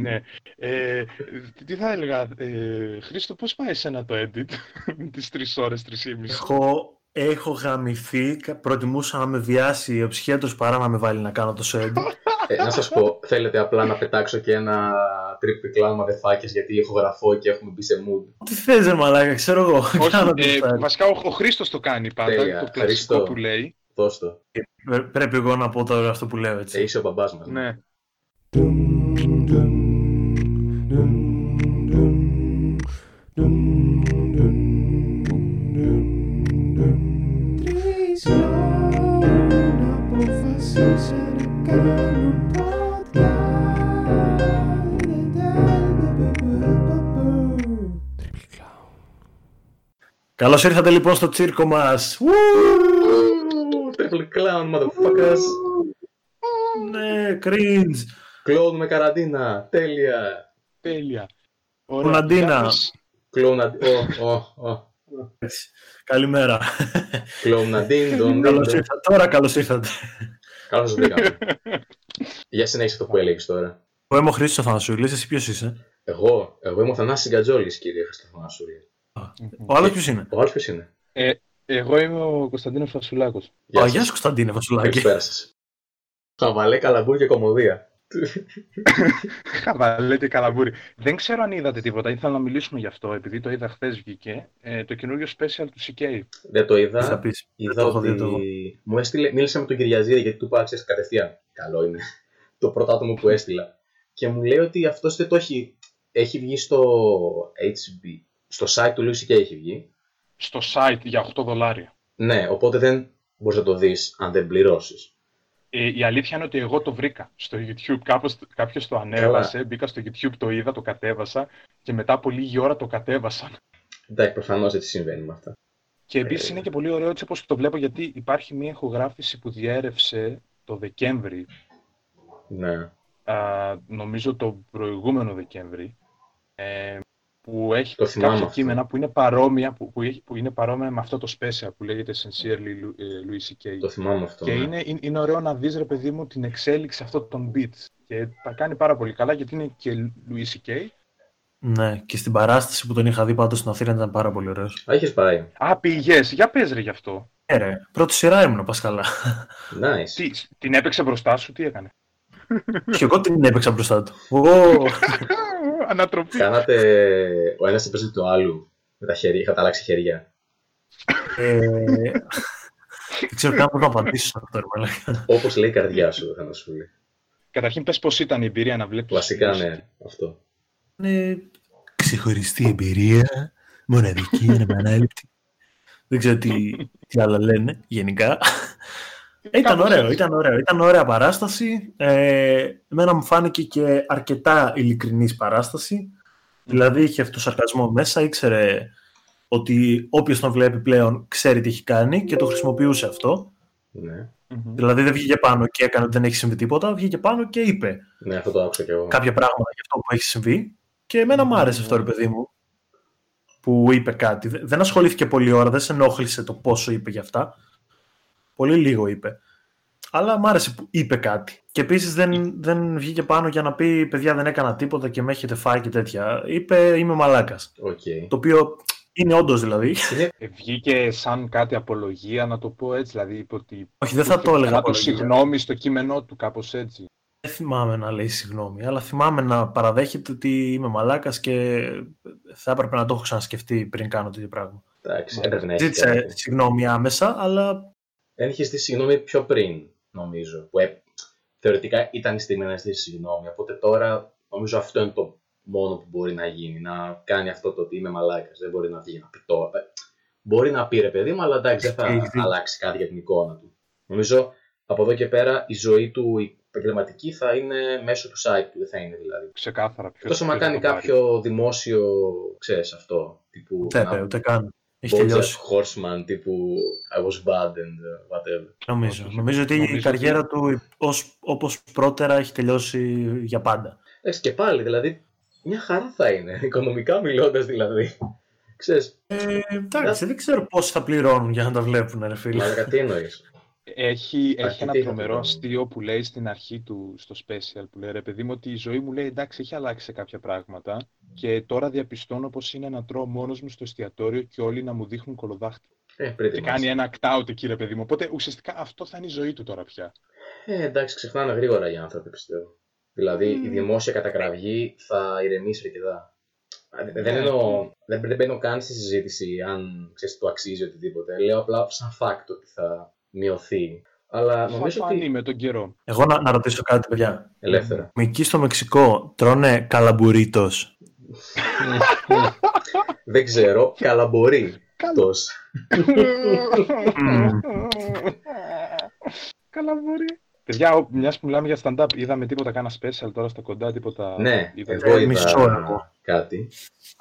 Ναι. Ε, τι θα έλεγα, ε, Χρήστο, πώς πάει εσένα το edit τις τρεις ώρες, τρεις ή μισή; Έχω, έχω γαμηθεί, προτιμούσα να με βιάσει ο ψυχέτρος παρά να με βάλει να κάνω το edit. Ε, να σας πω, θέλετε απλά να πετάξω και ένα triple clown μαδεφάκες γιατί έχω γραφώ και έχουμε μπει σε mood. Τι θες ρε μαλάκα, ξέρω εγώ. Όχι, Κάνω το ε, style. βασικά ο, ο Χρήστος το κάνει πάντα, Τέλεια. το κλασικό Χρήστο. που λέει. Δώσ' το. Πρέ- Πρέπει εγώ να πω τώρα αυτό που λέω Ε, έτσι. είσαι ο μπαμπάς μας. Ναι. Καλώς ήρθατε λοιπόν στο τσίρκο μας. Ου! Triple clown, motherfuckers. Ναι, cringe. Κλόουν με καραντίνα. Τέλεια. Τέλεια. Κοναντίνα. Για πες. Κλόουν αντι... Ω, ω, ω. Έτσι. Καλημέρα. Κλόουν αντίν, τον Καλώς ήρθατε. Τώρα καλώς ήρθατε. Καλώς σας βρήκαμε. Για συνέχισε αυτό που έλεγες τώρα. Εγώ είμαι ο Χρήστος Αθανασούλης, εσύ ποιος είσαι; Εγώ, εγώ είμαι ο Θανάσης Γκατζόλης, κύριε Χριστοθανασούλη. Ο άλλος ποιος είναι; Ο άλλος ποιος είναι; Ε, εγώ είμαι ο Κωνσταντίνος Φασουλάκος. Α, γεια σου Κωνσταντίνε Βασουλάκη. Καλησπέρα σας. Χαβαλέ, καλαμπούρ και κομμωδία. Χαβαλέ και καλαμπούρι. Δεν ξέρω αν είδατε τίποτα, ήθελα να μιλήσουμε γι' αυτό, επειδή το είδα χθες βγήκε, ε, το καινούριο special του CK. Δεν το Τι θα είδα. πεις; Είδα Δεν το έχω ότι δει το εγώ. μου έστειλε, μίλησα με τον Κυριαζίδη γιατί του είπα ξέρεις κατευθείαν. Καλό είναι. το πρώτο άτομο που έστειλα. Και μου λέει ότι αυτός δεν το έχει. Έχει βγει στο HB. Στο site του Louis C.K. έχει βγει. Στο site για 8 δολάρια. Ναι, οπότε δεν μπορείς να το δεις αν δεν πληρώσεις. Ε, η αλήθεια είναι ότι εγώ το βρήκα στο YouTube. Κάπως, κάποιος το ανέβασε, μπήκα στο YouTube, το είδα, το κατέβασα και μετά από λίγη ώρα το κατέβασαν. Εντάξει, προφανώς έτσι συμβαίνει με αυτά. Και επίσης Ε. είναι και πολύ ωραίο έτσι όπως το βλέπω γιατί υπάρχει μια ηχογράφηση που διέρευσε το Δεκέμβρη, Ναι. α, νομίζω το προηγούμενο Δεκέμβρη, ε, που έχει Το θυμάμαι κάποια αυτό. κείμενα που είναι παρόμοια, που, που, έχει- που είναι παρόμοια με αυτό το special που λέγεται Sincerely Lu- ε, Louis C.K. Το θυμάμαι αυτό. Και ναι. είναι, είναι, είναι ωραίο να δεις, ρε παιδί μου, την εξέλιξη αυτών των beats. Και τα κάνει πάρα πολύ καλά, γιατί είναι και Louis C.K. Ναι, και στην παράσταση που τον είχα δει πάντως στην Αθήνα ήταν πάρα πολύ ωραίος. Α, είχες πάει. Α, πήγες. Για πες ρε γι' αυτό. Ε, ρε, πρώτη σειρά ήμουν, πας καλά. Nice. Τι, την έπαιξε μπροστά σου, τι έκανε; Και εγώ την έπαιξα μπροστά του. Εγώ... Ανατροπή. Κάνατε ο ένας έπαιζε το άλλου με τα χέρια, είχατε αλλάξει χέρια. ε, δεν ξέρω καν πώς να απαντήσω σε αυτό, ρε μαλάκα. Όπως λέει η καρδιά σου, θα σου λέει. Καταρχήν πες πώς ήταν η εμπειρία να βλέπεις. Βασικά ναι, αυτό. Είναι ξεχωριστή εμπειρία, μοναδική, ανεπανάληπτη. Δεν ξέρω τι, τι άλλα λένε γενικά. Ε, ήταν Κάπως ωραίο, έτσι. ήταν ωραίο. Ήταν ωραία παράσταση. Ε, εμένα μου φάνηκε και αρκετά ειλικρινής παράσταση. Δηλαδή είχε αυτό το σαρκασμό μέσα, ήξερε ότι όποιος τον βλέπει πλέον ξέρει τι έχει κάνει και το χρησιμοποιούσε αυτό. Ναι. Μμμ. Δηλαδή δεν βγήκε πάνω και έκανε ότι δεν έχει συμβεί τίποτα, βγήκε πάνω και είπε ναι, αυτό το άκουσα κι εγώ. κάποια πράγματα για αυτό που έχει συμβεί. Και εμένα μου άρεσε αυτό, ρε παιδί μου, που είπε κάτι. Δε- Δεν ασχολήθηκε πολλή ώρα, δεν σε ενόχλησε το πόσο είπε για αυτά. Πολύ λίγο είπε. Αλλά μου άρεσε που είπε κάτι. Και επίσης δεν, δεν βγήκε πάνω για να πει: Παιδιά, δεν έκανα τίποτα και με έχετε φάει και τέτοια. Είπε: Είμαι μαλάκας. Οκ. Το οποίο είναι όντως δηλαδή. Είναι... Ε, βγήκε σαν κάτι απολογία, να το πω έτσι. Δηλαδή είπε ότι. Όχι, δεν θα το έλεγα. Να το απολογία. συγγνώμη στο κείμενό του, κάπως έτσι. Δεν θυμάμαι να λέει συγγνώμη, αλλά θυμάμαι να παραδέχεται ότι είμαι μαλάκας και θα έπρεπε να το έχω ξανασκεφτεί πριν κάνω τέτοιο πράγμα. Εντάξει, έπρεπε να έχει Ζήτησε κάτι. συγγνώμη άμεσα, αλλά Δεν είχε στήσει συγγνώμη πιο πριν, νομίζω. Που ε, θεωρητικά ήταν η στιγμή να στήσει συγγνώμη. Οπότε τώρα νομίζω αυτό είναι το μόνο που μπορεί να γίνει. Να κάνει αυτό το ότι είμαι μαλάκας. Δεν μπορεί να βγει να πει το. ε, Μπορεί να πει ρε παιδί μου, αλλά εντάξει, δεν θα Έχει δίκιο. αλλάξει κάτι για την εικόνα του. Νομίζω από εδώ και πέρα η ζωή του η επαγγελματική θα είναι μέσω του site του, δεν θα είναι δηλαδή. Ξεκάθαρα. Ποιος, Εκτός άμα ποιος θα κάνει το πάρει. κάποιο δημόσιο, ξέρεις αυτό, τύπου ούτε ένα είπε, ούτε καν. Έχει Bojack τελειώσει. Horseman, τύπου I was bad and uh, whatever. Νομίζω. όχι. Νομίζω ότι Νομίζω η ότι- καριέρα του, ως, όπως πρώτερα, έχει τελειώσει για πάντα. Εντάξει και πάλι, δηλαδή, μια χαρά θα είναι, οικονομικά μιλώντας δηλαδή. Ξέρεις, Ε, εντάξει, δεν ξέρω πώς θα πληρώνουν για να τα βλέπουν, ρε φίλε. μαλακα τι εννοείς; Έχει, έχει Αρχή ένα τι είχα τρομερό το- αστείο που λέει στην αρχή του στο special που λέει ρε παιδί μου ότι η ζωή μου λέει εντάξει έχει αλλάξει σε κάποια πράγματα και τώρα διαπιστώνω πως είναι να τρώω μόνος μου στο εστιατόριο και όλοι να μου δείχνουν κολοδάχτυλο. Ε, pretty Και much. κάνει ένα act out εκεί ρε παιδί μου. Οπότε ουσιαστικά αυτό θα είναι η ζωή του τώρα πια. Ε, εντάξει, ξεχνάνε γρήγορα οι άνθρωποι, πιστεύω. Δηλαδή, η δημόσια κατακραυγή θα ηρεμήσει αρκετά. Ε, Δεν, Ναι. εννοώ, δεν, δεν μπαίνω καν στη συζήτηση αν ξέρεις, το αξίζει οτιδήποτε. Λέω απλά σαν fact ότι θα μειωθεί. Αλλά Θα νομίζω φανεί ότι. με τον καιρό. Εγώ να, να ρωτήσω κάτι, παιδιά. Ελεύθερα. Εκεί στο Μεξικό τρώνε καλαμπουρίτος. Δεν ξέρω, καλά μπορεί. Τόσο. Καλά μπορεί. Παιδιά, μιας που μιλάμε για stand-up, είδαμε τίποτα κάνα special τώρα στα κοντά, τίποτα. Ναι, είδατε; εγώ μισό είδα εγώ. κάτι.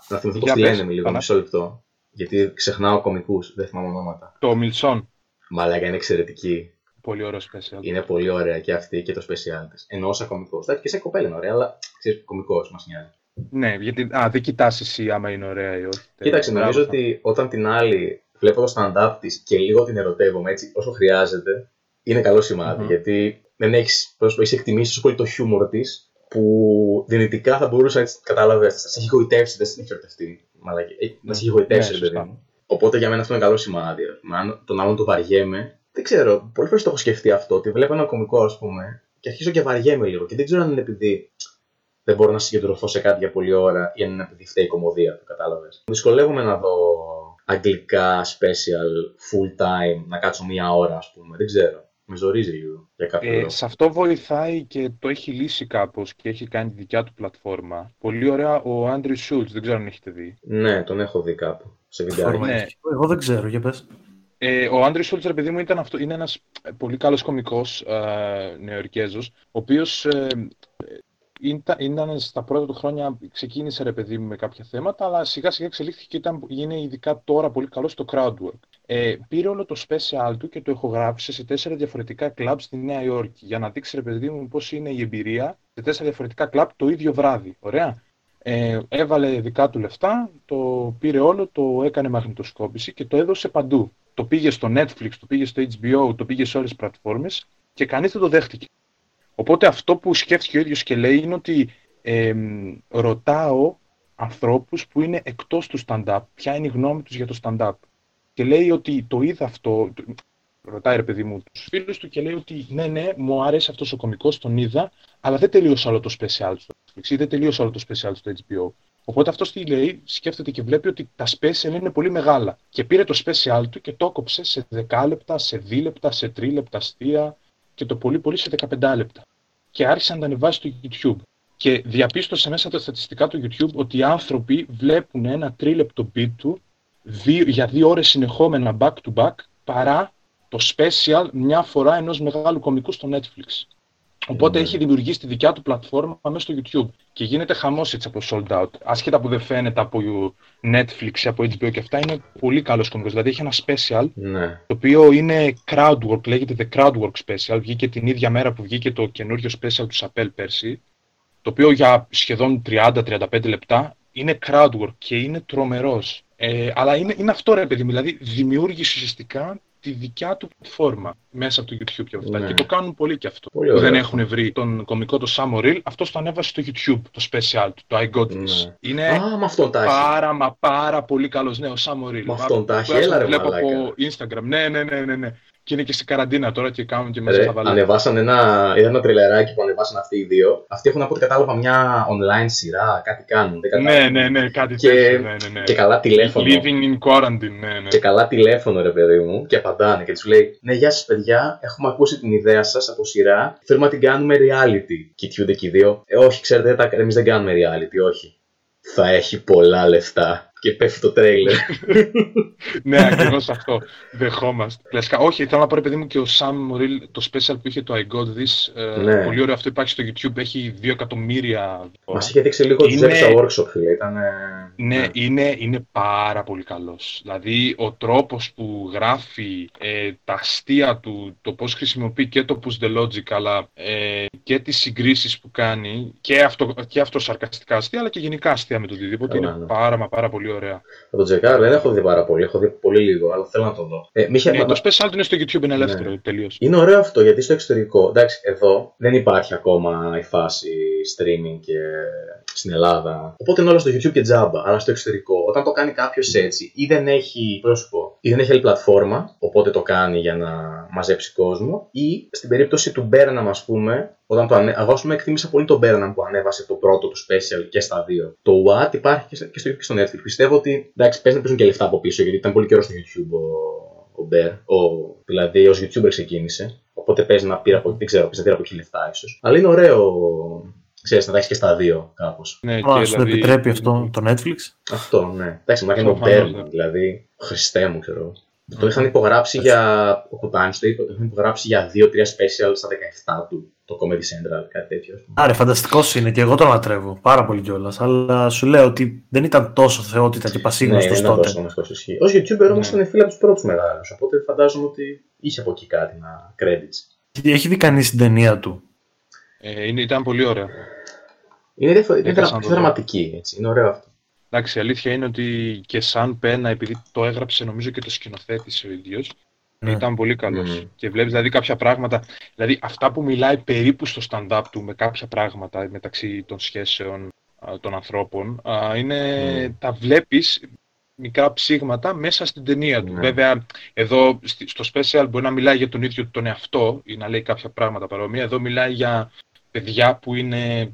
Να θυμηθώ Για πώς τη πες, λένε με λίγο, Πανά. μισό λεπτό. Γιατί ξεχνάω κομικούς, δεν θυμάμαι ονόματα. Το Μιλσόν. Μαλάκα είναι εξαιρετική. Πολύ ωραίο special. Είναι πολύ ωραία και αυτή και το special της. Ενώ σαν κωμικό. Εντάξει, και σε κοπέλα είναι ωραία, αλλά ξέρεις, κωμικό μας νοιάζει. Ναι, γιατί. Α, δεν κοιτάς εσύ άμα είναι ωραία ή όχι. Κοίταξε, Μπράβο. νομίζω ότι όταν την άλλη βλέπω το stand-up της και λίγο την ερωτεύομαι έτσι όσο χρειάζεται, είναι καλό σημάδι. Μμμ. Γιατί δεν έχεις έχεις εκτιμήσει τόσο πολύ το χιούμορ της που δυνητικά θα μπορούσε να κατάλαβες, να σε έχει γοητεύσει, δεν σε έχει ερωτευτεί. Μαλακή. Ε, Να σε έχει γοητεύσει, Ναι, ρε παιδί σωστά. μου. Οπότε για μένα αυτό είναι καλό σημάδι. Μα Αν τον άλλον το βαριέμαι, δεν ξέρω. Πολλές φορές το έχω σκεφτεί αυτό. Ότι βλέπω ένα κωμικό, ας πούμε, και αρχίζω και βαριέμαι λίγο. Και δεν ξέρω αν είναι επειδή δεν μπορώ να συγκεντρωθώ σε κάτι για πολλή ώρα ή αν είναι επειδή φταίει η κομμωδία του, κατάλαβες. Δυσκολεύομαι να δω αγγλικά special full time, να κάτσω μία ώρα, ας πούμε. Δεν ξέρω. Με ζορίζει λίγο για κάποιο Ε, λόγο. σε αυτό βοηθάει και το έχει λύσει κάπως και έχει κάνει τη δικιά του πλατφόρμα. Πολύ ωραία ο Άντριου Σούλτς, δεν ξέρω αν έχετε δει. Ναι, τον έχω δει κάπου. Σε βιντεάκι. Φόρμα ναι. έχει. Εγώ δεν ξέρω, για πες. Ε, ο Άντριου Σούλτς, ρε παιδί μου, ήταν αυτό, είναι ένας ε, πολύ καλός κωμικός ε, νεοερκέζος, ο οποίος ε, ε, ήταν, ήταν στα πρώτα του χρόνια, ξεκίνησε ρε παιδί μου με κάποια θέματα, αλλά σιγά σιγά εξελίχθηκε και ήταν, είναι ειδικά τώρα πολύ καλό στο crowd work. Ε, πήρε όλο το special του και το ηχογράφησε σε τέσσερα διαφορετικά κλαμπ στη Νέα Υόρκη για να δείξει ρε παιδί μου πώς είναι η εμπειρία σε τέσσερα διαφορετικά κλαμπ το ίδιο βράδυ. Ωραία. Ε, έβαλε δικά του λεφτά, το πήρε όλο, το έκανε μαγνητοσκόπηση και το έδωσε παντού. Το πήγε στο Netflix, το πήγε στο HBO, το πήγε σε όλες τις πλατφόρμες και κανείς δεν το δέχτηκε. Οπότε αυτό που σκέφτηκε ο ίδιος και λέει είναι ότι εμ, ρωτάω ανθρώπους που είναι εκτός του stand-up, ποια είναι η γνώμη τους για το stand-up. Και λέει ότι το είδα αυτό, το- ρωτάει ρε παιδί μου τους φίλους του και λέει ότι ναι, ναι, μου άρεσε αυτός ο κωμικός, τον είδα, αλλά δεν τελείωσε όλο το special στο Netflix ή δεν τελείωσε όλο το special στο HBO. Οπότε αυτό τι λέει, σκέφτεται και βλέπει ότι τα special είναι πολύ μεγάλα. Και πήρε το special του και το έκοψε σε 10 λεπτά, σε 2 λεπτά, σε 3 λεπτά αστεία και το πολύ πολύ σε 15 λεπτά. Και άρχισε να τα ανεβάζει στο YouTube. Και διαπίστωσε μέσα από τα στατιστικά του YouTube ότι οι άνθρωποι βλέπουν ένα τρίλεπτο beat του δύο, για δύο ώρες συνεχόμενα back to back παρά το special μια φορά ενός μεγάλου κομικού στο Netflix. Οπότε Ναι. έχει δημιουργήσει τη δικιά του πλατφόρμα μέσα στο YouTube και γίνεται χαμός έτσι από sold out. Άσχετα που δεν φαίνεται από Netflix ή από HBO και αυτά, είναι πολύ καλός κομικός. Δηλαδή έχει ένα special Ναι. το οποίο είναι crowdwork, λέγεται The Crowdwork Special. Βγήκε την ίδια μέρα που βγήκε το καινούριο special του Σαπέλ πέρσι, το οποίο για σχεδόν 30-35 λεπτά είναι crowdwork και είναι τρομερός. Ε, αλλά είναι, είναι αυτό ρε παιδί μου, δηλαδή δημιούργησε ουσιαστικά τη δικιά του πλατφόρμα μέσα από το YouTube και αυτά. Ναι. Και το κάνουν πολύ και αυτό. Πολύ που ωραίο δεν αυτό. έχουν βρει τον κομικό το Samo Reel, αυτός το ανέβασε στο YouTube, το special του, το I Got This. Ναι. Είναι Α, με αυτόν τα έχει. πάρα μα πάρα πολύ καλός, ναι, ο Samo Reel. Με αυτόν τα έχει, Τουλάχιστον έλα, ρε, Βλέπω μαλάκα. από Instagram, ναι, ναι, ναι, ναι, ναι. Και είναι και στην καραντίνα τώρα και κάνουν και μέσα Ρε, στα βαλέ. ανεβάσαν ένα, είδα ένα τρελεράκι που ανεβάσαν αυτοί οι δύο. Αυτοί έχουν από ό,τι κατάλαβα μια online σειρά, κάτι κάνουν. Δεν κατάλαβα. Ναι, ναι, ναι, κάτι Και- τέτοιο, ναι, ναι, ναι. Και καλά τηλέφωνο. Living in quarantine, ναι, ναι. Και καλά τηλέφωνο, ρε παιδί μου, και απαντάνε και τους λέει: Ναι, γεια σας, παιδιά. Έχουμε ακούσει την ιδέα σας από σειρά. Θέλουμε να την κάνουμε reality. Κοιτιούνται και οι δύο. Ε, όχι, ξέρετε, εμείς δεν κάνουμε reality, όχι. Θα έχει πολλά λεφτά. Και πέφτει το τρέιλερ. ναι, ακριβώς αυτό. Δεχόμαστε. Κλασικά. Όχι, θέλω να πω ρε παιδί μου και ο Sam Morril, το special που είχε το I Got This. ε, Ναι. Πολύ ωραίο αυτό υπάρχει στο YouTube, έχει 2 εκατομμύρια. Μας είχε δείξει λίγο Είναι- το Jersey Workshop, φίλε. Ήταν. Ναι, είναι, είναι πάρα πολύ καλός. Δηλαδή, ο τρόπος που γράφει ε, τα αστεία του, το πώς χρησιμοποιεί και το push the logic, αλλά ε, και τις συγκρίσεις που κάνει, και αυτό, και αυτό σαρκαστικά αστεία, αλλά και γενικά αστεία με το οτιδήποτε, Καλά, είναι ναι. πάρα μα πάρα πολύ ωραία. Θα τον τσεκάρω, δεν έχω δει πάρα πολύ, έχω δει πολύ λίγο, αλλά θέλω να το δω. Ε, μη είχε- Ε, μα- το special είναι στο YouTube, είναι ελεύθερο Ναι. τελείως. Είναι ωραίο αυτό γιατί στο εξωτερικό, εντάξει, εδώ δεν υπάρχει ακόμα η φάση streaming και στην Ελλάδα. Οπότε είναι όλο στο YouTube και τζάμπα. Αλλά στο εξωτερικό, όταν το κάνει κάποιος έτσι, ή δεν έχει, πώς να σου πω, ή δεν έχει άλλη πλατφόρμα, οπότε το κάνει για να μαζέψει κόσμο, ή στην περίπτωση του Burnham, ας πούμε, όταν το ανε... εγώ ας πούμε εκτίμησα πολύ τον Burnham που ανέβασε το πρώτο του special και στα δύο. Το What υπάρχει και στο, και στο, και στο Netflix. Πιστεύω ότι εντάξει, παίζει να παίζουν και λεφτά από πίσω γιατί ήταν πολύ καιρό στο YouTube ο, ο Bear. Ο, δηλαδή ως YouTuber ξεκίνησε. Οπότε παίζει να πήρε από, δεν ξέρω, παίζει να πήρε από εκεί λεφτά ίσως. Αλλά είναι ωραίο, ξέρεις, να τα έχεις και στα δύο κάπως. Ναι, Μα και σου δηλαδή- επιτρέπει αυτό το Netflix; Αυτό, ναι. Εντάξει, μα είναι ο Προφανώς, Bear, ναι. δηλαδή, Χριστέ μου, ξέρω. Το είχαν υπογράψει για. Ο Κουτάνη το είπε, το είχαν υπογράψει για 2-3 special στα 17 του. Το Comedy Central, κάτι τέτοιο. ας πούμε. Άρε, φανταστικός είναι και εγώ τον λατρεύω πάρα πολύ κιόλας. Αλλά σου λέω ότι δεν ήταν τόσο θεότητα και Ναι, πασίγνωστο είναι τότε. τόσο γνωστός ισχύει. Ω YouTuber όμως Ναι. ήταν φίλα από τους πρώτους μεγάλους. Οπότε φαντάζομαι ότι είχε από εκεί κάτι να credits. Έχει δει κανείς την ταινία του; Ε, είναι, ήταν πολύ ωραίο. Είναι, διαφο- είναι Έκανα δρα- να πιο το δω. δραματική, έτσι. Είναι ωραίο αυτό. Εντάξει, η αλήθεια είναι ότι και σαν πένα, επειδή το έγραψε νομίζω και το σκηνοθέτησε ο ίδιος, Ναι. ήταν πολύ καλός. Μμμ. Και βλέπεις δηλαδή κάποια πράγματα, δηλαδή αυτά που μιλάει περίπου στο stand-up του με κάποια πράγματα μεταξύ των σχέσεων α, των ανθρώπων, α, είναι, Μμ. τα βλέπεις μικρά ψήγματα μέσα στην ταινία του. Ναι. Βέβαια, εδώ στη- στο special μπορεί να μιλάει για τον ίδιο τον εαυτό ή να λέει κάποια πράγματα παρόμοια. Εδώ μιλάει για παιδιά που είναι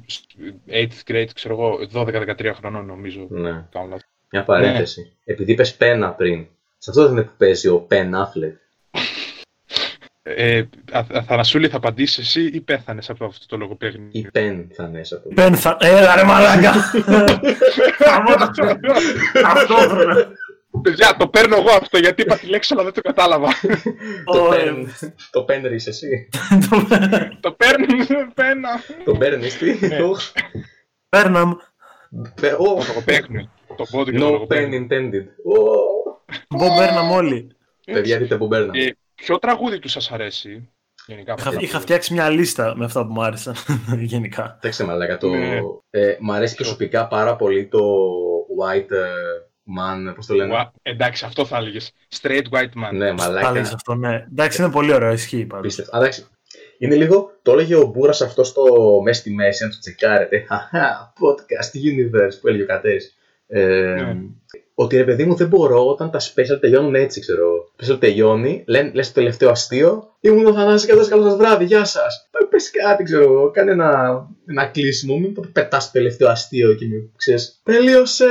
8th grade, ξέρω εγώ, 12-13 χρονών νομίζω. Ναι. Κάνω λάθος. Μια παρένθεση. Επειδή είπε πένα πριν, σε αυτό δεν είναι που παίζει ο Πεν Affleck. Ε, Α- Αθανασούλη, θα απαντήσεις εσύ ή πέθανες από αυτό το λογοπαίγνιο; Ή Πεν θα είναι σε αυτό. Πεν θα. Έλα ρε μαλάκα! Χαμό το Ταυτόχρονα. Παιδιά, το παίρνω εγώ αυτό γιατί είπα τη λέξη αλλά δεν το κατάλαβα. Το Ω, Πεν. Το Πεν είσαι εσύ. το παίρνω, πένα. Το παίρνεις τι; Ναι. Οχ. Πέρναμ. Πε- ω, Το λογοπαίγνιο. Το πόδι και το No pen λογοπαίγνιο. intended. Ω. Μπο Πέρναμ όλοι. Παιδιά, δείτε που μπέρνα. Ε, Ποιο τραγούδι τους σας αρέσει, γενικά. Είχα, είχα φτιάξει μια λίστα με αυτά που μου άρεσαν γενικά. Κοιτάξτε μαλάκα, το... Ναι. ε, μ' αρέσει προσωπικά πάρα πολύ το White ε, Man, πώς το λένε; Ουα, Εντάξει, αυτό θα έλεγες. Straight white man. Ναι, Θα μαλάκα. έλεγες αυτό, ναι. Εντάξει, είναι πολύ ωραίο, ισχύει πάντως. Απίστευτο. Αλλά εντάξει, είναι λίγο, το έλεγε ο Μπούρας αυτό στο μέσα στη μέση, αν το τσεκάρετε. Χαχά, podcast universe που έλεγε ο Κατέρης. Ε, Ναι. Ότι ρε παιδί μου δεν μπορώ όταν τα special τελειώνουν έτσι, ξέρω. Το special τελειώνει, λέ, λες το τελευταίο αστείο. Ήμουν ο Θανάσης και εδώ καλό σας βράδυ, γεια σας. Πε- Πες κάτι, ξέρω εγώ, κάνε ένα, ένα κλείσιμο, μην το πετάς το τελευταίο αστείο και μην ξέρεις. Τελείωσε,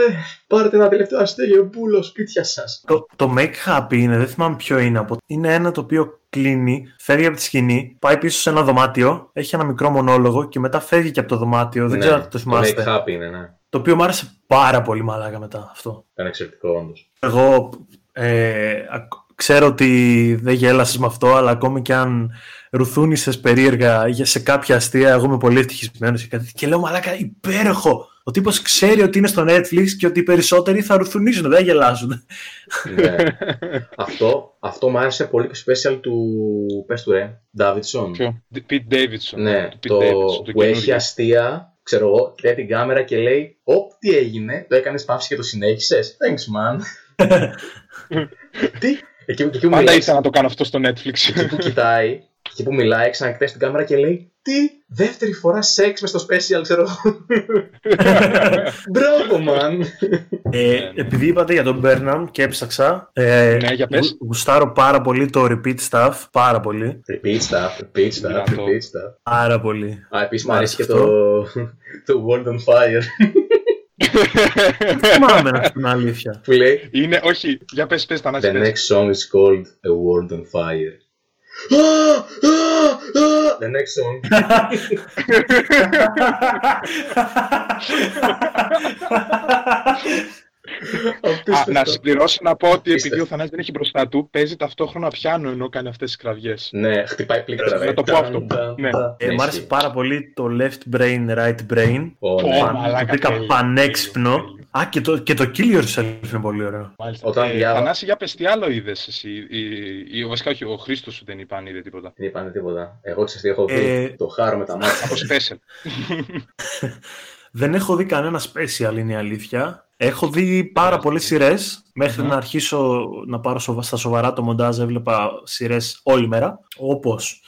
πάρτε ένα τελευταίο αστείο για πουλο σπίτια σας. Το, το Make Happy είναι, δεν θυμάμαι ποιο είναι. Από... Είναι ένα το οποίο κλείνει, φεύγει από τη σκηνή, πάει πίσω σε ένα δωμάτιο, έχει ένα μικρό μονόλογο και μετά φεύγει και από το δωμάτιο. Δεν Ναι, ξέρω αν το θυμάστε. make happy είναι, ναι. Το οποίο μου άρεσε πάρα πολύ μαλάκα μετά αυτό. Ήταν εξαιρετικό όντως. Εγώ ε, ακ- ξέρω ότι δεν γέλασες με αυτό, αλλά ακόμη και αν ρουθούνισες περίεργα για σε κάποια αστεία, εγώ είμαι πολύ ευτυχισμένος και, κάτι- και λέω μαλάκα υπέροχο. Ο τύπος ξέρει ότι είναι στο Netflix και ότι οι περισσότεροι θα ρουθουνίζουν, δεν θα γελάσουν. ναι. αυτό, αυτό μου άρεσε πολύ και special του, πες του ρε, Davidson. Ποιο; Pete Davidson. Ναι, Του Pete το Davidson, που έχει καινούριο. αστεία, ξέρω εγώ, κοιτάει την κάμερα και λέει «Οπ, τι έγινε, το έκανες παύση και το συνέχισες, thanks man». τι, εκεί, εκεί, που Πάντα μιλάει, ήθελα να το κάνω αυτό στο Netflix. εκεί που κοιτάει, εκεί που μιλάει, ξανακοιτάει στην κάμερα και λέει «Τι, δεύτερη φορά σεξ μες στο special, ξέρω εγώ». Μπράβο, man. Ε, επειδή είπατε για τον Burnham και έψαξα, ε, Ναι, για πες. γου- γουστάρω πάρα πολύ το repeat stuff, πάρα πολύ. Repeat stuff, repeat stuff, Δυνατό. repeat stuff. Πάρα πολύ. Α, επίσης μου Μ' αρέσει και άρεσε το, το World on Fire Δεν θυμάμαι να σου την αλήθεια. που λέει Είναι, όχι, για πες, πες, Θανάση, The πες. next song is called A World on Fire. Ah, ah, ah. The next song. Α, να συμπληρώσω να πω ότι επειδή Απίστευτο. ο Θανάσης δεν έχει μπροστά του, παίζει ταυτόχρονα πιάνο ενώ κάνει αυτές τις κραυγές. Ναι, χτυπάει πλήκτρα. Να ρε. το πω αυτό. Ταν, Ναι. ταν. Ε, μ' άρεσε ισχύει. πάρα πολύ το left brain, right brain. Ω, Ω, ναι. Παν- μαλάκα, το βρήκα τέλειο, πανέξυπνο. Τέλειο, τέλειο. Α, και το, και το Kill Yourself είναι πολύ ωραίο. Μάλιστα. Όταν ε, διάβα- Θανάση, για πες τι άλλο είδες εσύ. Ή, ή, βασικά όχι, ο Χρήστος σου δεν είπε αν είδε τίποτα. Δεν είπανε τίποτα. Εγώ ξέρεις τι έχω δει. Ε, Το χάρο με τα μάτια. Από special. Δεν έχω δει κανένα special, είναι η αλήθεια. Έχω δει πάρα πολλές σειρές. Μέχρι Μμμ. να αρχίσω να πάρω σοβα- στα σοβαρά το μοντάζ, έβλεπα σειρές όλη μέρα. Όπως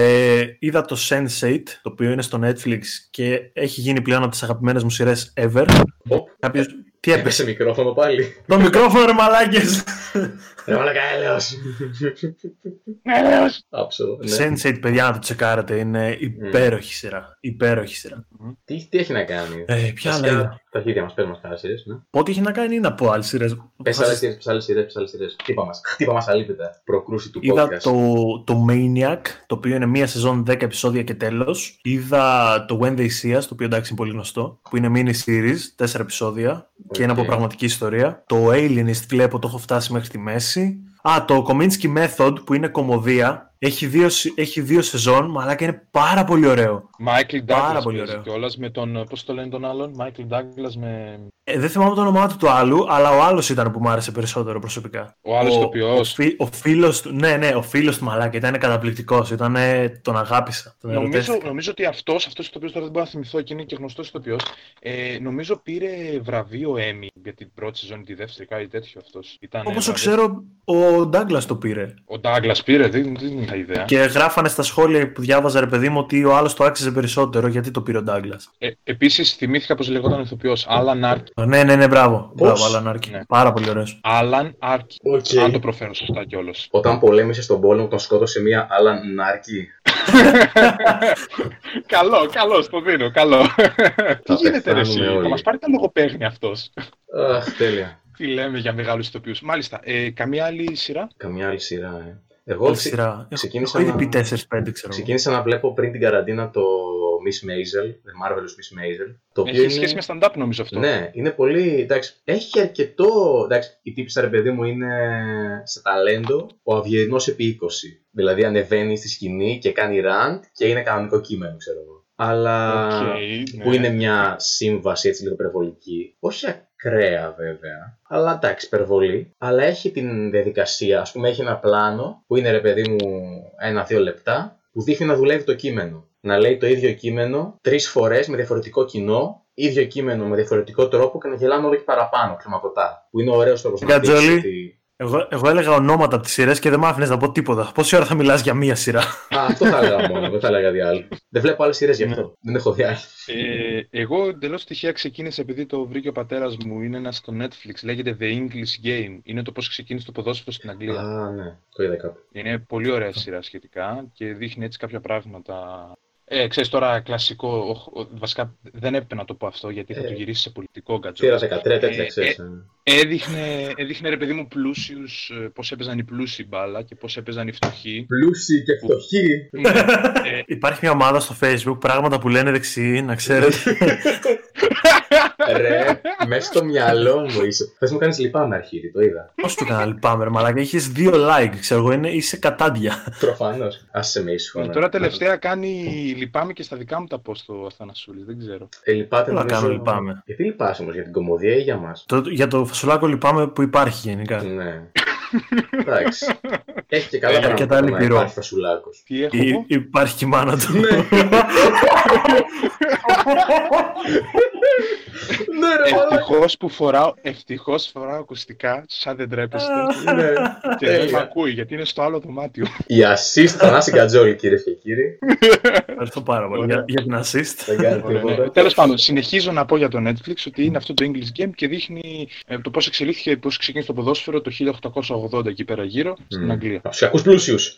ε, είδα το Sense8, το οποίο είναι στο Netflix και έχει γίνει πλέον από τις αγαπημένες μου σειρές ever. Οπ, Κάποιος... Τι έπεσε; έπεσε μικρόφωνο πάλι. το μικρόφωνο, ρε μαλάκες. Ρε μαλάκα, έλεος. Άψογο. ναι. Sense8, παιδιά, να το τσεκάρετε. Είναι υπέροχη σειρά. Υπέροχη σειρά. Τι, τι έχει να κάνει; Ε, ποια άλλα Βασικά, είδα; Τα χέρια μας παίρνουν μας καλά σειρές, ναι. Ό,τι έχει να κάνει είναι από άλλες σειρές. Πες άλλες σειρές, πες άλλες σειρές, πες άλλες σειρές. Χτύπα μας, χτύπα μας αλύπητα. Προκρούση του Είδα podcast. το, το Maniac, το οποίο είναι μία σεζόν 10 επεισόδια και τέλος. Είδα το When They See Us, το οποίο εντάξει είναι πολύ γνωστό, που είναι mini series, 4 επεισόδια και είναι από Οκ. πραγματική ιστορία. Το Alienist βλέπω, το έχω φτάσει μέχρι τη μέση. Α, το Kominsky Method, που είναι κωμωδία, έχει δύο, σ- έχει δύο σεζόν, αλλά και είναι πάρα πολύ ωραίο. Michael Πάρα Douglas πολύ παίζει ωραίο. κιόλας με τον, πώς το λένε τον άλλον, Michael Douglas με... Ε, δεν θυμάμαι το όνομά του του άλλου, αλλά ο άλλος ήταν που μου άρεσε περισσότερο προσωπικά. Ο άλλος ο, ηθοποιός. ο, φι- ο φίλος του, ναι, ναι, ο φίλος του μαλάκα ήταν καταπληκτικός, ήταν, τον αγάπησα. Τον Νομίζω, ερωτεύτηκα. νομίζω ότι αυτός, αυτός ο ηθοποιός τώρα δεν μπορώ να θυμηθώ και είναι και γνωστός ηθοποιός, ε, νομίζω πήρε βραβείο Emmy για την πρώτη σεζόν ή τη δεύτερη, κάτι τέτοιο αυτός. Ήταν, Όπως ε, το ξέρω, ο Ντάγκλας το πήρε. Ο Ντάγκλας πήρε, δεν, δεν είχα ιδέα. Και γράφανε στα σχόλια που διάβαζα, ρε παιδί μου, ότι ο άλλος το άξιζε περισσότερο γιατί το πήρε ο Douglas. Ε, επίσης θυμήθηκα πως λεγόταν ο ηθοποιός, Alan Arkin. Ναι, ναι, ναι, μπράβο. Πώς; Μπράβο, Alan Arkin. Ναι. Πάρα πολύ ωραίος. Alan Arkin, Οκ. αν το προφέρω σωστά κιόλας. Όταν πολέμησε στον πόλεμο, τον σκότωσε μία άλλα νάρκη. καλό, καλό, το δίνω, καλό. Τι γίνεται ρε εσύ, πεθάνουμε όλοι. θα μας πάρει τα λογοπαίγνια αυτός. Αχ, τέλεια. Τι λέμε για μεγάλους ηθοποιούς. Μάλιστα, ε, καμία άλλη σειρά; Καμιά άλλη σειρά, ε. Εγώ Όλη ξε- σειρά. ξεκίνησα Έχω να- ήδη πει 4-5, ξέρω. εγώ. ξεκίνησα να βλέπω πριν την καραντίνα το Miss Maisel, The Marvelous Miss Maisel. Το οποίο Έχει είναι... σχέση με stand-up νομίζω αυτό. Ναι, είναι πολύ. Εντάξει, έχει αρκετό. Εντάξει, η τύπισσα ρε παιδί μου είναι σε ταλέντο ο Αυγερινός επί 20. Δηλαδή ανεβαίνει στη σκηνή και κάνει rant και είναι κανονικό κείμενο, ξέρω εγώ. Αλλά. Οκ, ναι. που είναι μια σύμβαση έτσι λίγο υπερβολική. Όχι ακραία βέβαια, αλλά εντάξει, υπερβολή. Αλλά έχει την διαδικασία, ας πούμε, έχει ένα πλάνο που είναι ρε παιδί μου ένα-δύο λεπτά, που δείχνει να δουλεύει το κείμενο. Να λέει το ίδιο κείμενο τρεις φορές με διαφορετικό κοινό, ίδιο κείμενο με διαφορετικό τρόπο και να γελάμε όλο και παραπάνω ξεματωτά. Που είναι ωραίος τρόπος να Γκατζόλη. δείξει ότι. Εγώ, εγώ έλεγα ονόματα από τις σειρές και δεν μ' άφηνες να πω τίποτα. Πόση ώρα θα μιλάς για μία σειρά; Α, αυτό θα έλεγα μόνο, δεν θα έλεγα κάτι άλλο. Δεν βλέπω άλλες σειρές γι' αυτό. Δεν έχω δει άλλε. Ε, εγώ εντελώς τυχαία ξεκίνησα επειδή το βρήκε ο πατέρας μου. Είναι ένα στο Netflix. Λέγεται The English Game. Είναι το πώς ξεκίνησε το ποδόσφαιρο στην Αγγλία. Α, ναι, το είδα κάπου. Είναι πολύ ωραία σειρά σχετικά και δείχνει έτσι κάποια πράγματα. Ε, ξέρεις τώρα κλασικό, ο- ο- βασικά δεν έπρεπε να το πω αυτό γιατί θα Ε, το γυρίσει σε πολιτικό γκατζό. Θύρα 13 τέτοια, Ε, ξέρεις. ε, ε. Έδειχνε, έδειχνε ρε παιδί μου πλούσιους, ε, πώς έπαιζαν οι πλούσιοι μπάλα και πώς έπαιζαν οι φτωχοί. Πλούσιοι και φτωχοί. Ναι, ε, Υπάρχει μια ομάδα στο Facebook, πράγματα που λένε δεξιοί, να ξέρετε. Ρε, μέσα στο μυαλό μου είσαι. Θες μου κάνεις λυπάμαι αρχίδι, το είδα. Πώς του έκανα λυπάμαι, ρε μαλάκα. Είχες δύο like, ξέρω εγώ, είναι, είσαι κατάντια. Προφανώς. Άσε με ήσυχο. Ε, ναι. τώρα τελευταία κάνει λυπάμαι και στα δικά μου τα post ο Αθανασούλης, δεν ξέρω. Ε, λυπάται Όλα νομίζω- κάνω, λυπάμαι; Γιατί λυπάσαι όμως, για την κομμωδία ή για μας; Το, για το φασολάκο λυπάμαι που υπάρχει γενικά. Ναι. Εντάξει. Έχει και καλά Ε, πράγματα αρκετά να λυπηρό. υπάρχει φασουλάκος. Τι έχω Ή- εγώ; υπάρχει και η μάνα του. Ναι, ρε, μαλάκα. Ευτυχώς που φοράω, ευτυχώς φοράω ακουστικά, σαν δεν τρέπεστε. Ναι, και δεν με τέλεια. ακούει, γιατί είναι στο άλλο δωμάτιο. Η assist Θανάση Γκατζόλη, κύριε και κύριοι. Ευχαριστώ πάρα πολύ Ωραία. για, για την assist. Δεν κάνει Ωραία, ναι. τίποτα. Τέλος πάντων, συνεχίζω να πω για το Netflix ότι είναι αυτό το English Game και δείχνει ε, το πώς εξελίχθηκε, πώς ξεκίνησε το ποδόσφαιρο το 1880 εκεί πέρα γύρω, στην Μμ. Αγγλία. Από του κακούς πλούσιους.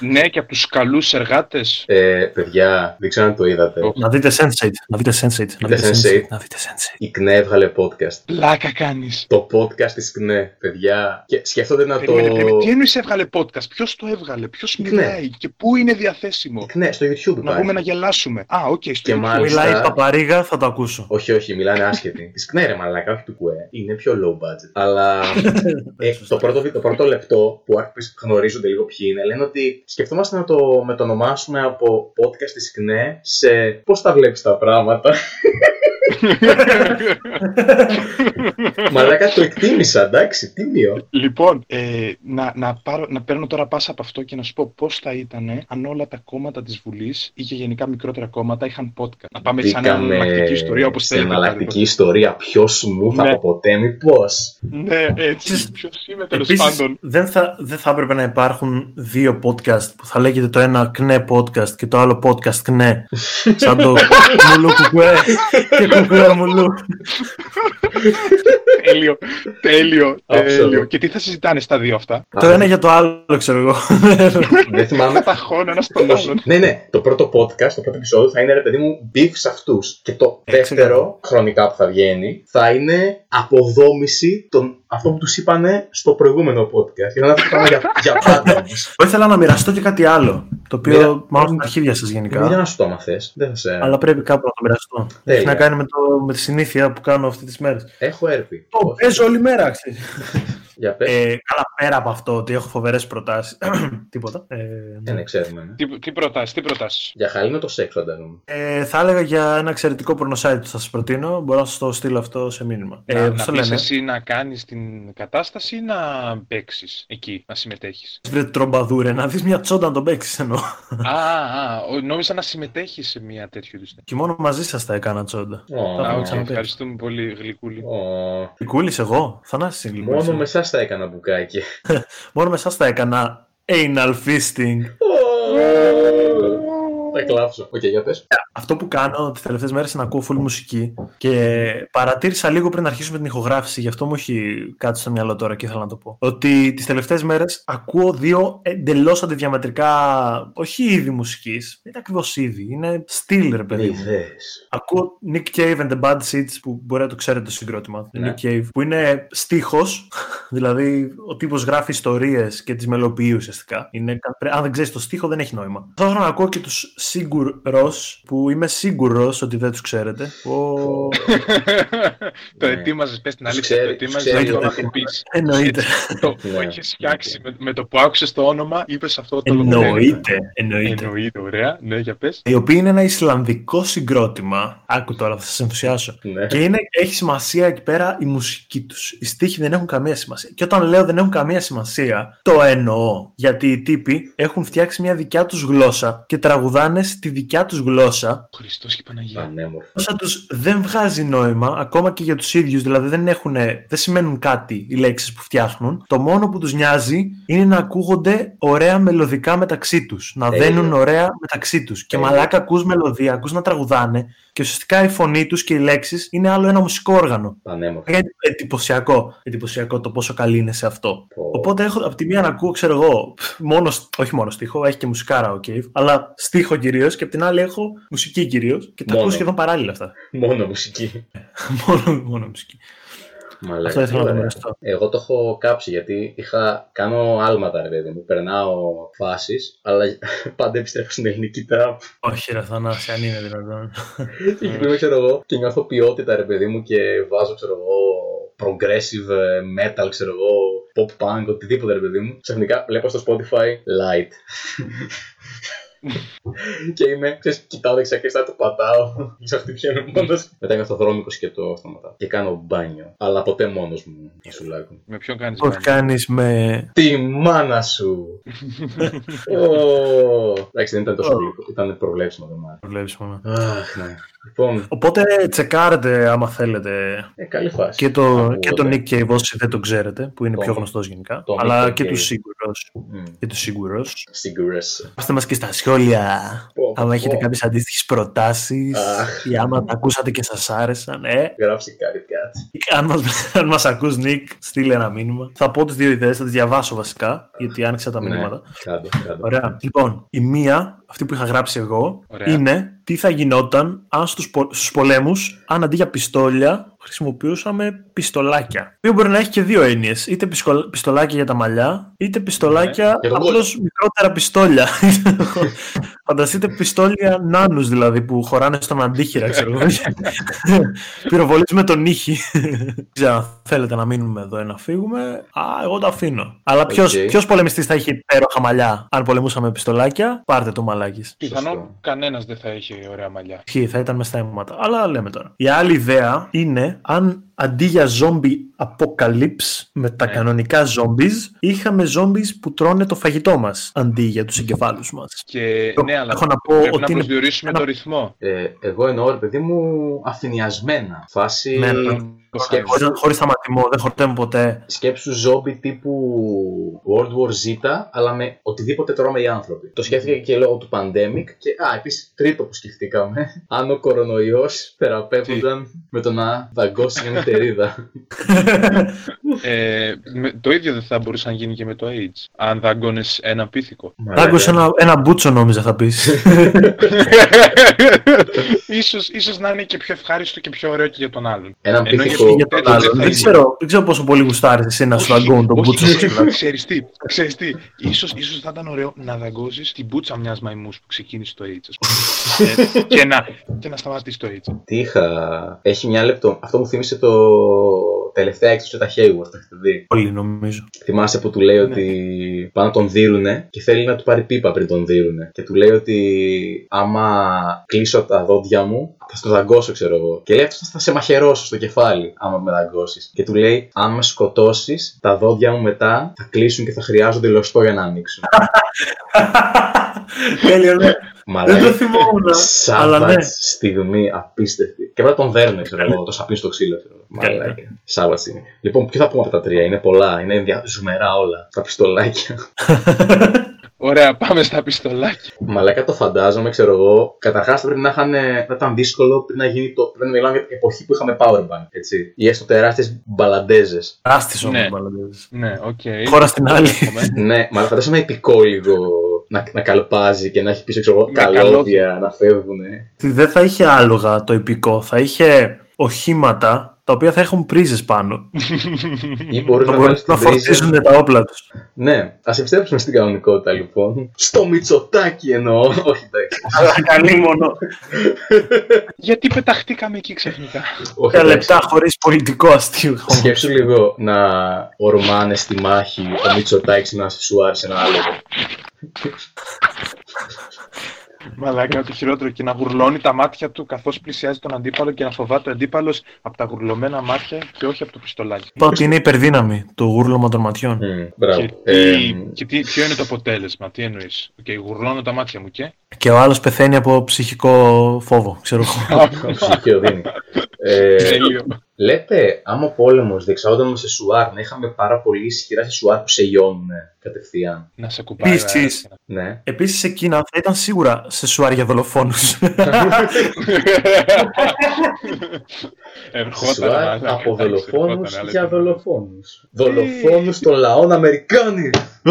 Ναι, και από τους καλούς εργάτες. Ε, παιδιά, δεν ξέρω αν το είδατε. Ω. Να δείτε Sense8. Να δείτε Sense8. Να δείτε Sense8. Sense8. Να δείτε Sense8. Η ΚΝΕ έβγαλε podcast. Πλάκα κάνεις. Το podcast της ΚΝΕ, παιδιά. Και σκέφτονται να το. Περίμενε, περίμενε. Τι εννοείς έβγαλε podcast, ποιος το έβγαλε, ποιος Ναι. μιλάει; Και πού είναι Η διαθέσιμο. ΚΝΕ, στο YouTube Να υπάρχει. πούμε να γελάσουμε. Α, οκ, στο Και YouTube. μάλιστα- Μιλάει Παπαρήγα, θα το ακούσω. Όχι, όχι, μιλάνε άσχετοι. Της ΚΝΕ, ρε μαλάκα, όχι του ΚΚΕ. Είναι πιο low budget. Αλλά ε, το, πρώτο, βι- το πρώτο λεπτό που άρχισε γνωρίζονται λίγο ποιοι είναι, λένε ότι σκεφτόμαστε να το μετονομάσουμε από podcast της ΚΝΕ σε πώς τα βλέπεις τα πράγματα. Μαλάκα το εκτίμησα, εντάξει, τίμιο. Λοιπόν, ε, να, να, πάρω, να παίρνω τώρα πάσα από αυτό και να σου πω πώς θα ήταν αν όλα τα κόμματα της Βουλής ή και γενικά μικρότερα κόμματα είχαν podcast. Να πάμε σαν Μπήκαμε εναλλακτική ιστορία όπως σε θέλετε. εναλλακτική ιστορία. Ποιος μου θα Ναι. από ποτέ, μήπως; Ναι, έτσι. Ποιος είμαι τέλος Επίσης, πάντων. δεν θα, δεν θα έπρεπε να υπάρχουν δύο podcast που θα λέγεται το ένα κνέ podcast και το άλλο podcast κνέ. Σαν το μουλού κουκουέ και κουκουέ μουλού. τέλειο. Τέλειο. Absolute. τέλειο. Και τι θα συζητάνε στα δύο αυτά; Το ένα για το άλλο, ξέρω εγώ. Δεν θυμάμαι. Τα χώνα ένα στον Όχι. άλλον. ναι, ναι. Το πρώτο podcast, το πρώτο επεισόδιο θα είναι ρε παιδί μου beef σε αυτούς. Και το Ε, δεύτερο, ξέρω. χρονικά που θα βγαίνει, θα είναι αποδόμηση των αυτό που τους είπανε στο προηγούμενο podcast. Και θα είναι αυτό το πράγμα για, για πάντα όμως. Εγώ ήθελα να μοιραστώ και κάτι άλλο. Το οποίο Μοιρα- μάλλον στα αρχίδια σας γενικά. Μοίρα σου το άμα θες. Δεν θα σε... Αλλά πρέπει κάπου να το μοιραστώ. Έχει Τέλεια. να κάνει με, το, με τη συνήθεια που κάνω αυτή τις μέρες. Έχω έρπη. Το παίζω όλη μέρα, ξέρεις. Για πες. Ε, καλά, πέρα από αυτό ότι έχω φοβερές προτάσεις. Τίποτα. Ε, Ε, ναι, ξέρουμε. Ναι. Τι, τι προτάσεις, τι προτάσεις; Για χαλίνο το σεξ φαντάζομαι. Ε, θα έλεγα για ένα εξαιρετικό πορνοσάιτ που θα σας προτείνω. Μπορώ να σας το στείλω αυτό σε μήνυμα. να Ε, να πώς το πεις λένε; εσύ να κάνεις την κατάσταση ή να παίξεις εκεί, να συμμετέχεις; Βρε τρομπαδούρε, να δεις μια τσόντα να τον παίξεις εννοώ. α, α, ο- νόμιζα να συμμετέχεις σε μια τέτοιου είδους. Και μόνο μαζί σας τα έκανα τσόντα. Ω, Τα Α, έχω οκ, ξαναπεί. ευχαριστούμε πολύ, Γλυκούλη. ω. Κούλη εγώ, Θανάσης είναι Μόνο με εσάς τα έκανα μπουκάκι. Μόνος με εσάς τα έκανα anal fisting. Θα κλάψω. Οκ, για πες. Αυτό που κάνω τις τελευταίες μέρες είναι να ακούω full μουσική και παρατήρησα λίγο πριν αρχίσουμε την ηχογράφηση, γι' αυτό μου έχει κάτι στο μυαλό τώρα και ήθελα να το πω. Ότι τις τελευταίες μέρες ακούω δύο εντελώς αντιδιαμετρικά, όχι είδη μουσικής, δεν είναι ακριβώς είδη, είναι στυλ ρε παιδί μου. Ιδέες. Ακούω Nick Cave and the Bad Seeds που μπορεί να το ξέρετε το συγκρότημα. Ναι. Nick Cave, που είναι στίχος, δηλαδή ο τύπος γράφει ιστορίες και τις μελοποιεί ουσιαστικά. Είναι, αν δεν ξέρεις το στίχο δεν έχει νόημα. Θα ήθελα να ακούω και τους Sigur Rós, που είμαι σίγουρος ότι δεν τους ξέρετε. Ο... το Ναι. ετοίμαζες, πες την Τους αλήθεια, ξέρει- το τους ετοίμαζες ξέρει αυτό να ότι- το πεις. Εννοείται. Το Ναι, έχεις φτιάξει οκ. με, με το που άκουσες το όνομα, είπες αυτό το λογοπαίγνιο. Εννοείται. Εννοείται. Εννοείται, ωραία. Ναι, για πες. Η οποία είναι ένα Ισλανδικό συγκρότημα. Άκου τώρα, θα σας ενθουσιάσω. Ναι. Και είναι, έχει σημασία εκεί πέρα η μουσική τους. Οι στίχοι δεν έχουν καμία σημασία. Και όταν λέω δεν έχουν καμία σημασία, το εννοώ. Γιατί οι τύποι έχουν φτιάξει μια δικιά τους γλώσσα και τραγουδάνε στη δικιά τους γλώσσα. Ο Χριστός και η Παναγία. Πανέμορφο. Η γλώσσα τους δεν βγάζει νόημα, ακόμα και για τους ίδιους. Δηλαδή δεν, έχουνε, δεν σημαίνουν κάτι οι λέξεις που φτιάχνουν. Το μόνο που τους νοιάζει είναι να ακούγονται ωραία μελωδικά μεταξύ τους. Να Τέλειο. δένουν ωραία μεταξύ τους. Και Τέλειο. μαλάκα ακούς μελωδία, ακούς να τραγουδάνε και ουσιαστικά η φωνή τους και οι λέξεις είναι άλλο ένα μουσικό όργανο. Πανέμορφο. Είναι εντυπωσιακό, εντυπωσιακό το πόσο καλή είναι σε αυτό. Πω. Οπότε έχω από τη μία να ακούω, ξέρω εγώ, μόνο, όχι μόνο στίχο, έχει και μουσικάρα ο Cave, αλλά στίχο κυρίως και από την άλλη έχω μουσική κυρίως και τα Μόνο. ακούω σχεδόν παράλληλα αυτά. Μόνο μουσική. μόνο, μόνο μουσική. Μαλάκα, Αυτό ήθελα να το ωραία. μοιραστώ. Εγώ το έχω κάψει γιατί είχα, κάνω άλματα ρε παιδί μου. Περνάω φάσεις, αλλά πάντα επιστρέφω στην ελληνική τραπ. Όχι, ρε Θανάση, αν είναι δυνατόν. Και εκεί πέρα, ξέρω εγώ, και νιώθω ποιότητα ρε παιδί μου και βάζω, ξέρω εγώ, progressive ε, metal, ξέρω εγώ, pop punk, οτιδήποτε ρε παιδί μου. Ξαφνικά βλέπω στο Spotify light. και είμαι, ξέρεις, κοιτάω δεξιά και αριστερά, το πατάω. Και σε χτυπιέμαι μόνος. Μετά νιώθω δρόμικος και το σταματάω. Και κάνω μπάνιο. Αλλά ποτέ μόνος μου, Ασουλάκου. Με ποιον κάνεις Πώς μπάνιο; κάνεις με... Τη μάνα σου! Ω, Εντάξει, δεν ήταν τόσο Ω. γλυκό. Ήταν προβλέψιμο το μάτι. Προβλέψεις μόνο. Αχ, ναι. Λοιπόν, Οπότε τσεκάρετε άμα θέλετε ε, καλή φάση. και το, Ακούγονται. και το Nick Cave όσοι δεν το ξέρετε, που είναι Το- πιο γνωστός γενικά, το αλλά Nick και Cave. τους σίγουρος. Μμ, Και τους σίγουρος. Σίγουρες. Πάστε μας και στα σχόλια. Πω, Άμα πω. έχετε κάποιες αντίστοιχες προτάσεις Αχ. ή άμα τα ακούσατε και σας άρεσαν, ε, Γράψει κάτι κάτι. αν μας, αν μας ακούς Νίκ, στείλε ένα μήνυμα. Θα πω τις δύο ιδέες, θα τις διαβάσω βασικά, γιατί άνοιξα τα μηνύματα. Ναι, κάτω, κάτω. Ωραία. Λοιπόν, η μία, αυτή που είχα γράψει εγώ, Ωραία. είναι τι θα γινόταν αν στους, πο- στους πολέμους, αν αντί για πιστόλια, χρησιμοποιούσαμε πιστολάκια. Το οποίο μπορεί να έχει και δύο έννοιες. Είτε πισκολ- πιστολάκια για τα μαλλιά, είτε πιστολάκια Ναι, για τον απλώς μικρότερα πιστόλια. Φανταστείτε πιστόλια νάνους δηλαδή που χωράνε στον αντίχειρα, ξέρω εγώ. Πυροβολείς με τον ήχη. Δεν ξέρω αν θέλετε να μείνουμε εδώ ή να φύγουμε. Α, εγώ το αφήνω. Αλλά ποιος, Οκ. ποιος πολεμιστής θα είχε υπέροχα μαλλιά αν πολεμούσαμε πιστολάκια, πάρτε το μαλάκι. Πιθανόν Σωστό. κανένας δεν θα έχει και ωραία μαλλιά. Ισχύει, θα ήταν μες στα αίματα. Αλλά λέμε τώρα. Η άλλη ιδέα είναι αν αντί για zombie apocalypse με τα Ναι. κανονικά zombies, είχαμε zombies που τρώνε το φαγητό μας αντί για τους εγκεφάλους μας. Και Το- ναι, αλλά έχω να πω πρέπει ότι να είναι προσδιορίσουμε ένα- το ρυθμό. Ε, εγώ εννοώ, ρε παιδί μου, αφηνιασμένα. Φάση. Ναι, ναι. Το σκέψου- Χωρίς, χωρίς σταματημό, δεν χορταίνουν ποτέ. Σκέψου ζόμπι τύπου World War Z, αλλά με οτιδήποτε τρώμε οι άνθρωποι. Το σκέφτηκα και λόγω του pandemic. Και, α, επίσης, τρίτο που σκεφτήκαμε, αν ο κορονοϊός θεραπεύονταν με το να δαγκώσει μια μητερίδα. Ε, με- το ίδιο δεν θα μπορούσε να γίνει και με το AIDS. Αν δαγκώνες ένα πίθηκο. Δάγκωσε ένα, ένα μπούτσο νόμιζα θα πεις. ίσως, ίσως να είναι και πιο ευχάριστο και πιο ωραίο και για τον άλλον. Έναν Ενώ πίθηκο. για τον Έτσι, άλλον. δεν θα Δεν είναι. ξέρω, δεν ξέρω πόσο πολύ γουστάρεις εσύ να σου Όχι, δαγκώνουν τον όχι, μπούτσο σου. ξέρεις- Ξέρεις τι, ξέρεις τι. Ίσως, ίσως θα ήταν ωραίο να δαγκώσεις την μπούτσα μιας μαϊμούς που ξεκίνησε το AIDS, ας πούμε. Ε, και, να, και να σταματήσει το AIDS. Τι είχα. Έχει μια λεπτό. Αυτό μου θύμισε το τελευταία έξω του τα Hayward. Το έχετε δει; Πολύ νομίζω. Θυμάσαι που του λέει Ναι. ότι πάνε να τον δίνουνε και θέλει να του πάρει πίπα πριν τον δίνουνε. Και του λέει ότι άμα κλείσω τα δόντια μου, θα στο δαγκώσω, ξέρω εγώ. Και λέει αυτός θα σε μαχαιρώσω στο κεφάλι, άμα με δαγκώσεις. Και του λέει, αν με σκοτώσεις, τα δόντια μου μετά θα κλείσουν και θα χρειάζονται λωστό για να ανοίξουν. Τέλειο, ναι. Μαλάκα. Δεν το θυμόμουν. αλλά ναι. Σάββατ στιγμή απίστευτη. Και μετά τον δέρνε, ξέρω εγώ, το σαπί στο ξύλο. Ξέρω. εγώ. Καλά. Μαλάκα. Σάββατ στιγμή. Λοιπόν, ποιο θα πούμε από τα τρία, είναι πολλά, είναι ενδια... ζουμερά όλα. Τα πιστολάκια. Ωραία, πάμε στα πιστολάκια. Μαλάκα το φαντάζομαι, ξέρω εγώ. Καταρχάς πρέπει να είχαν, θα ήταν δύσκολο πριν να γίνει το. Πρέπει να μιλάμε για την εποχή που είχαμε powerbank, έτσι. Ή έστω τεράστιες μπαλαντέζες. Τεράστιος όμως Ναι. μπαλαντές. Ναι, οκ. Χώρα στην άλλη. ναι, μα φαντάζομαι επικό λίγο να, να καλπάζει και να έχει πίσω, ξέρω εγώ, Με καλώδια καλώδια. να φεύγουν. Δεν θα είχε άλογα το ιππικό, θα είχε οχήματα τα οποία θα έχουν πρίζες πάνω. Ή μπορεί Θα να μπορούν βάλει την να πρίζα. φορτίζουν τα όπλα τους. Ναι, ας επιστρέψουμε στην κανονικότητα λοιπόν. Στο Μητσοτάκη εννοώ. Όχι, εντάξει. Αλλά καλή μόνο. Γιατί πεταχτήκαμε εκεί ξαφνικά; Όχι, Τα εντάξει. λεπτά χωρίς πολιτικό αστείο. Σκέψου λίγο να ορμάνε στη μάχη ο Μητσοτάκης να σου άρεσε ένα άλλο. Μαλάκα, το χειρότερο και να γουρλώνει τα μάτια του καθώς πλησιάζει τον αντίπαλο και να φοβάται ο αντίπαλος από τα γουρλωμένα μάτια και όχι από το πιστολάκι. Είπα ότι είναι υπερδύναμη το γούρλωμα των ματιών. Μμ, Μπράβο. Και, Ε, τι, και τι, ποιο είναι το αποτέλεσμα, τι εννοείς; Και γουρλώνω τα μάτια μου και; Και ο άλλος πεθαίνει από ψυχικό φόβο, ξέρω εγώ. Ψυχή οδύνη. Ε, Τέλειο. λέτε, άμα ο πόλεμος διεξάγονταν με σεσουάρ, να είχαμε πάρα πολύ ισχυρά σεσουάρ που σε λιώνουν κατευθείαν. Να σε κουπάει. Επίσης. Ναι. Επίσης εκείνα θα ήταν σίγουρα σε σουάρ για δολοφόνους. Ερχόταν. Σεσουάρ μαλάκα, από εντάξει, δολοφόνους ερχόταν, αλλά για ήταν- δολοφόνους. Δολοφόνους των λαών Αμερικάνοι.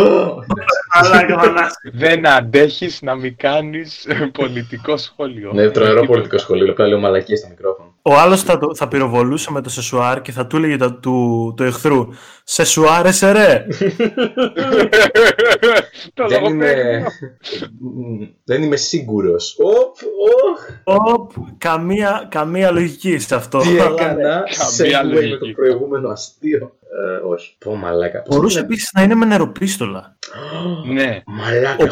Δεν αντέχεις να μην κάνεις πολιτικό σχόλιο. Ναι, τρομερό Τίποτα. πολιτικό σχολείο. Απλά λέω μαλακίες στο μικρόφωνο. Ο άλλος θα, το- θα πυροβολούσε με το σεσουάρ και θα του έλεγε το, του, του εχθρού «Σεσουάρεσε ρε!» Το Δεν είμαι, λογοπαίγνιο. Μ, δεν είμαι σίγουρος. Οπ, οχ, Οπ, καμία, καμία λογική σε αυτό. τι Αλλά, έκανα. καμία Segway με λογική. το προηγούμενο αστείο. Ε, όχι. Πω μαλάκα. Πώς Μπορούσε είναι- επίσης να είναι με νεροπίστολα. Ναι. Μαλάκα, Ο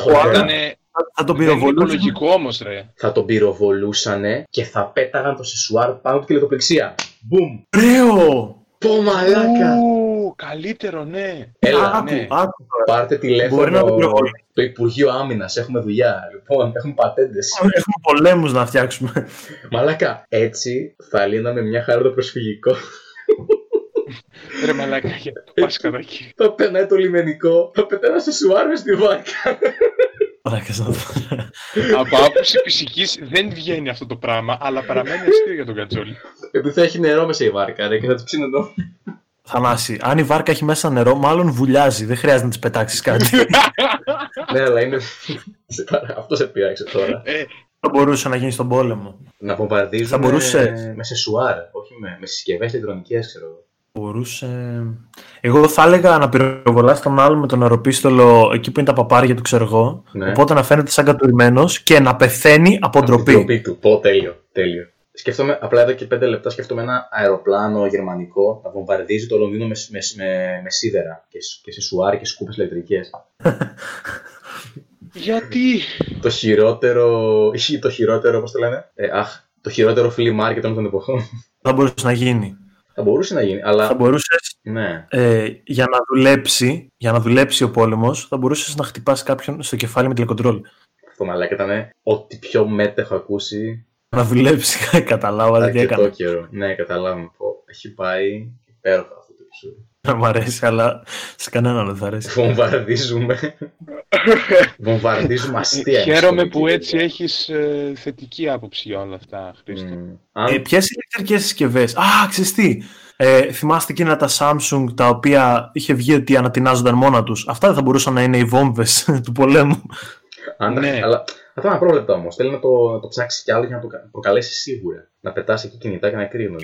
έχω Κουάρα- ιδέα. Ήτανε... Θα, θα τον Δεν είναι πυροβολούσε. οικολογικό όμως ρε. Θα τον πυροβολούσανε και θα πέταγαν το σεσουάρ πάνω του και λεπτοπληξία. Μπουμ. Ωραίο! Πω μαλάκα. Ου, καλύτερο ναι. Έλα, άκου, ναι. άκου τώρα. Πάρτε Μπορεί να τηλέφωνο το πυροβολήσει. το Υπουργείο Άμυνας. Έχουμε δουλειά. Λοιπόν, έχουμε πατέντες. Έχουμε πολέμους να φτιάξουμε. Μαλάκα, έτσι θα λύναμε μια χαρά το προσφυγικό. Ρε μαλάκα, για το πας κατά εκεί. θα περνάει το λιμενικό, θα πετάει ένα σεσουάρ μες στη βάρκα. Μαλάκας να το- Από άποψη φυσικής δεν βγαίνει αυτό το πράγμα, αλλά παραμένει αστείο για τον Κατζόλη. Επειδή θα έχει νερό μέσα η βάρκα, ρε, και θα του ψήνω Θανάση, αν η βάρκα έχει μέσα νερό, μάλλον βουλιάζει. Δεν χρειάζεται να της πετάξεις κάτι. ναι, αλλά είναι. Σε παρα- Αυτό σε πειράξε τώρα. Ε, Θα μπορούσε να γίνει στον πόλεμο. Να βομβαρδίζουν Θα μπορούσε. με σεσουάρ, όχι με, με συσκευές ηλεκτρονικές, ξέρω εγώ. Μπορούσε. Εγώ θα έλεγα να πυροβολάς τον άλλο με τον αεροπίστολο εκεί που είναι τα παπάρια του, ξέρω εγώ. Ναι. Οπότε να φαίνεται σαν κατουρημένος και να πεθαίνει από Από την ντροπή. ντροπή του. Πω, τέλειο, τέλειο. Σκέφτομαι, απλά εδώ και πέντε λεπτά σκέφτομαι ένα αεροπλάνο γερμανικό να βομβαρδίζει το Λονδίνο με, με, με, με σίδερα και, σ- και σε σουάρ και σκούπες ηλεκτρικές. Γιατί; το χειρότερο. Ή το χειρότερο, πώς το λένε; Ε, αχ, το χειρότερο flea market όλων των εποχών. Θα μπορούσε να γίνει. Θα μπορούσε να γίνει, αλλά. Θα μπορούσες Ναι. ε, για, να δουλέψει, για να δουλέψει ο πόλεμος, θα μπορούσες να χτυπάς κάποιον στο κεφάλι με τηλεκοντρόλ. Αυτό μαλάκα ήταν ό,τι πιο μέτα έχω ακούσει Να δουλέψει, καταλάβατε τι αρκετό έκανε. καιρό. Ναι, καταλάβαμε. Πω, Έχει πάει υπέροχα αυτό το επεισόδιο. Να μ' αρέσει, αλλά σε κανέναν δεν θα αρέσει. Βομβαρδίζουμε. Βομβαρδίζουμε αστεία. Χαίρομαι ιστορική, που έτσι παιδιά. έχεις ε, θετική άποψη για όλα αυτά, Χρήστο. Μμ. Ε, Αν Ποιες ηλεκτρικέ συσκευές; Α, ξέρεις τι. Ε, θυμάστε εκείνα τα Samsung τα οποία είχε βγει ότι ανατινάζονταν μόνα τους. Αυτά δεν θα μπορούσαν να είναι οι βόμβες του πολέμου. Αν, Ναι. Αλλά αυτά είναι απρόβλεπτα όμως. Θέλει να το, να το ψάξεις κι άλλο για να το κα- προκαλέσεις σίγουρα. Να πετά εκεί κινητά και να κρίνουν.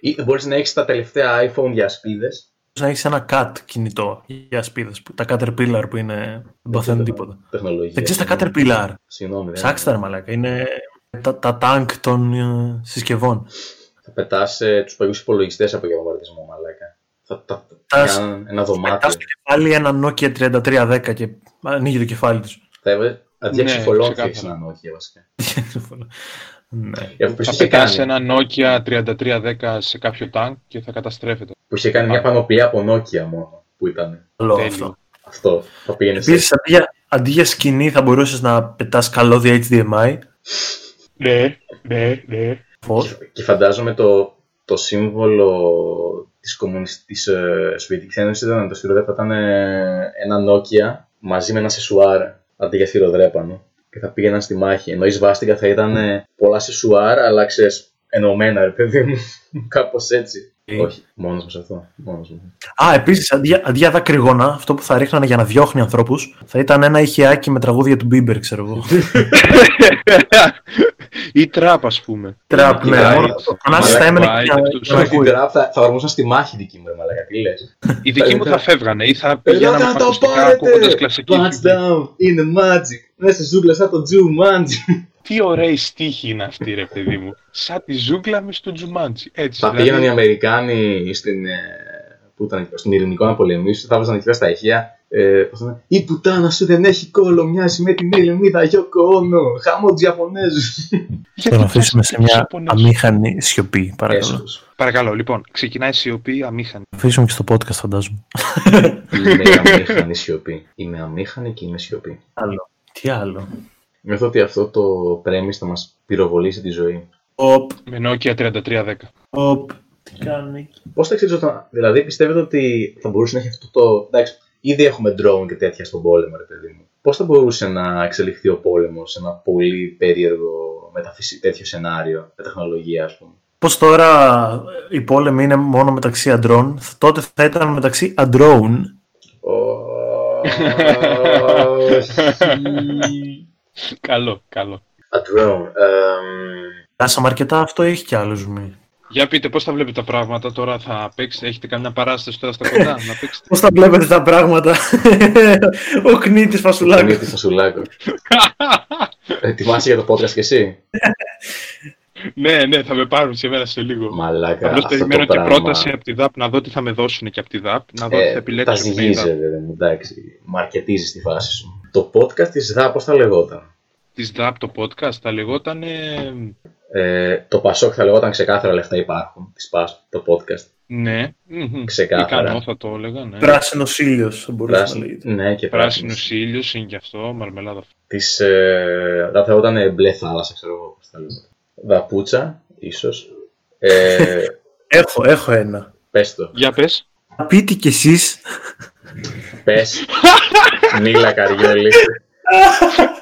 Ή μπορείς να έχεις τα τελευταία iPhone για σπίδες. να έχεις ένα cat κινητό για σπίδες. Τα Caterpillar που είναι. Δεν παθαίνουν τίποτα. Τεχνολογία. Δεν ξέρεις τα Caterpillar; Συγγνώμη. δεν- Ψάξτε τα ρε μαλάκα. Είναι τα, τα tank των ε, συσκευών. Θα πετάς ε, τους παλιούς υπολογιστές από για βομβαρδισμό, μαλάκα. Θα τα Θα κάνουν ένα Πετάς δωμάτιο. στο κεφάλι ένα Nokia 3310 και ανοίγει το κεφάλι τους. Θα έβαλε. Αντί Ναι, ξυφολών θα ξεκάθαρα. έχει ένα Nokia βασικά. ναι. Για που Θα είχε πετάς κάνει, ένα Nokia 3310 σε κάποιο τάγκ και θα καταστρέφεται. που είχε κάνει μια πανοπλία από Nokia μόνο. Που ήταν Καλό Τέλειο. αυτό. αυτό. Θα πήγαινε σε. Επίσης, αντί, για- αντί για σκηνή θα μπορούσες να πετάς καλώδια HDMI. Ναι, ναι, ναι. Φως. Και φαντάζομαι το, το σύμβολο της, κομμουνισ... της ε, Σοβιετικής Ένωσης ήταν το σφυροδρέπανο ήταν ε, ένα Nokia μαζί με ένα σεσουάρ αντί για σφυροδρέπανο και θα πήγαιναν στη μάχη. Ενώ η σβάστηκα θα ήταν ε, πολλά σεσουάρ αλλά ξέρεις ενωμένα ρε παιδί μου. Κάπως έτσι. Ε. Όχι, μόνος μου σε αυτό. Μόνος μου. Α, επίσης, αντί, για- αντί για δακρυγόνα, αυτό που θα ρίχνανε για να διώχνει ανθρώπους, θα ήταν ένα ηχεάκι με τραγούδια του Μπίμπερ, ξέρω εγώ. Ή τραπ, ας πούμε. Τραπ, ναι. Κοίτα, μόνο ε, Το Θανάσης θα μαλάκα, έμενε πάει, για- αυτός. για να Μα την ακούει. τραπ θα, θα ορμούσαν στη μάχη δική μου ρε μαλάκα, τι λες. Οι δικοί μου θα φεύγανε ή θα πηγαίναμε με Εδώ θα το ακουστικά ακούγοντας πάρετε! κλασική. Punch down in the magic. Μέσα στη ζούγκλα σαν το Jumanji. Τι ωραία στίχη είναι αυτή, ρε παιδί μου. Σαν τη ζούγκλα μες στο Τζουμάντζι. Έτσι. Θα δηλαδή, πήγαιναν οι Αμερικάνοι στην, ε, που ήταν, εκεί, στον ειρηνικό να πολεμήσουν, θα βάζαν εκεί πέρα στα ηχεία. Ε, πώς το λένε, η πουτάνα σου δεν έχει κόλλο, μοιάζει με την Ελληνίδα Γιώκο Όνο, χαμό τους Ιαπωνέζους. γιατί Θα αφήσουμε σε τους μια Ιαπωνέζους. αμήχανη σιωπή, παρακαλώ. Έσχος. Παρακαλώ, λοιπόν, ξεκινάει η σιωπή αμήχανη. Θα αφήσουμε και στο podcast, φαντάζομαι. Είμαι αμήχανη σιωπή. Είμαι αμήχανη και είμαι σιωπή. Άλλο. Τι άλλο. Νιώθω ότι αυτό το πρέμις θα μας πυροβολήσει τη ζωή. Οπ, Με Nokia 3310. οπ. Τι κάνει. Πώς θα ξέρεις όταν, δηλαδή πιστεύετε ότι θα μπορούσε να έχει αυτό το, εντάξει, ήδη έχουμε drone και τέτοια στον πόλεμο ρε παιδί μου. Πώς θα μπορούσε να εξελιχθεί ο πόλεμος σε ένα πολύ περίεργο μεταφυσι... τέτοιο σενάριο, με τεχνολογία ας πούμε; Πώς τώρα οι πόλεμοι είναι μόνο μεταξύ αντρών, τότε θα ήταν μεταξύ αντρών. Όχι. καλό, καλό. A drone. εμ, Κάσαμε αρκετά, αυτό έχει κι άλλο ζουμί. Για πείτε, πώς θα βλέπετε τα πράγματα τώρα, θα παίξετε, έχετε καμιά παράσταση τώρα στα κοντά, να παίξετε; Πώς τα βλέπετε τα πράγματα, Ο κνήτη Είναι Φασουλάκη. τη Φασουλάκος. Ετοιμάσαι για το podcast κι εσύ; ναι, ναι, θα με πάρουν σε μένα σε λίγο. Μαλάκα. Απλώς αυτό το περιμένω και πράγμα. πρόταση από τη ΔΑΠ να δω τι θα με δώσουν και από τη ΔΑΠ, να δω τι θα Ε, τα επιλέξουν. με η ζυγίζει, ΔΑΠ. βέβαια, μου, εντάξει. Μαρκετίζεις τη φάση σου. Το podcast της ΔΑ, πώς θα λεγόταν; Της ΔΑΠ το podcast θα λεγόταν. Ε, το Πασόκ θα λεγόταν ξεκάθαρα λεφτά υπάρχουν. Της ΠΑΣ, το podcast. Ναι, μμμ. Ξεκάθαρα. Ικανό θα το έλεγα, ναι. Πράσινος ήλιος, θα μπορούσε να Πράσινο. λέγεται. Ναι, και πράσινος. Πράσινος ήλιος είναι και αυτό, μαρμελάδα. Της, ε, θα λεγόταν μπλε θάλασσα, ξέρω εγώ πώς θα λεγόταν. Δαπούτσα, ίσως. Ε, Έχω, έχω ένα. πες το. Για πες. Θα πείτε κι εσείς. Πες. Μίλα Καριόλη.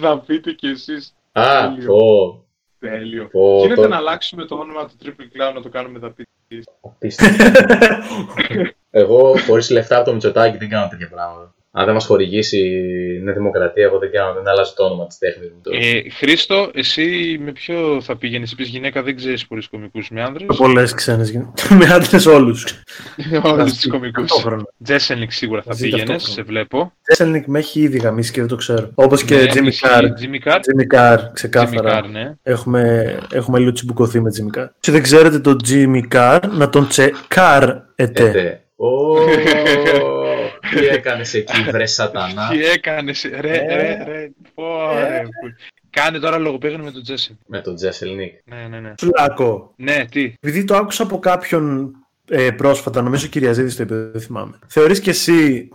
θα πείτε κι εσείς. Α, Τέλειο. πω. Τέλειο. Πω, Γίνεται τώρα- να αλλάξουμε το όνομα του Triple Clown να το κάνουμε θα πείτε. Απίστευτο. Εγώ χωρίς λεφτά από το Μητσοτάκι δεν κάνω τέτοια πράγματα. Αν δεν μας χορηγήσει η Νέα Δημοκρατία, εγώ δεν κάνω, δεν αλλάζω το όνομα της τέχνης μου. τώρα. Ε, Χρήστο, εσύ με ποιο θα πήγαινες, Επίσης γυναίκα δεν ξέρεις πολλούς κωμικούς με άνδρες; Πολλές ξένες γυναίκες. Με άντρες όλους. Όλους τους κωμικούς. Ταυτόχρονα. Jeselnik σίγουρα θα Ζει πήγαινες, ταυτόχρονα. σε βλέπω. Jeselnik με έχει ήδη γαμίσει και δεν το ξέρω. Όπως και Ναι, Jimmy εσύ, Carr. Jimmy Carr; Jimmy Carr, Jimmy ξεκάθαρα. Carr, ναι. Έχουμε, έχουμε λίγο τσιμπουκωθεί με Jimmy Carr. Si δεν ξέρετε τον Jimmy Carr, να τον τσεκάρετε. Ε, τε. Ω, Τι έκανες εκεί, βρε σατανά; Τι έκανες, ρε, Ε. ρε, ρε, πω, ρε. που- Κάνε τώρα λογοπαίγνιο με τον Τζέσι. Με τον Jeselnik. Ναι, ναι, ναι. Φλάκο. Ναι, τι; Επειδή το άκουσα από κάποιον ε, πρόσφατα, νομίζω ο Κυριαζίδης το είπε, δεν θυμάμαι. Θεωρείς και εσύ,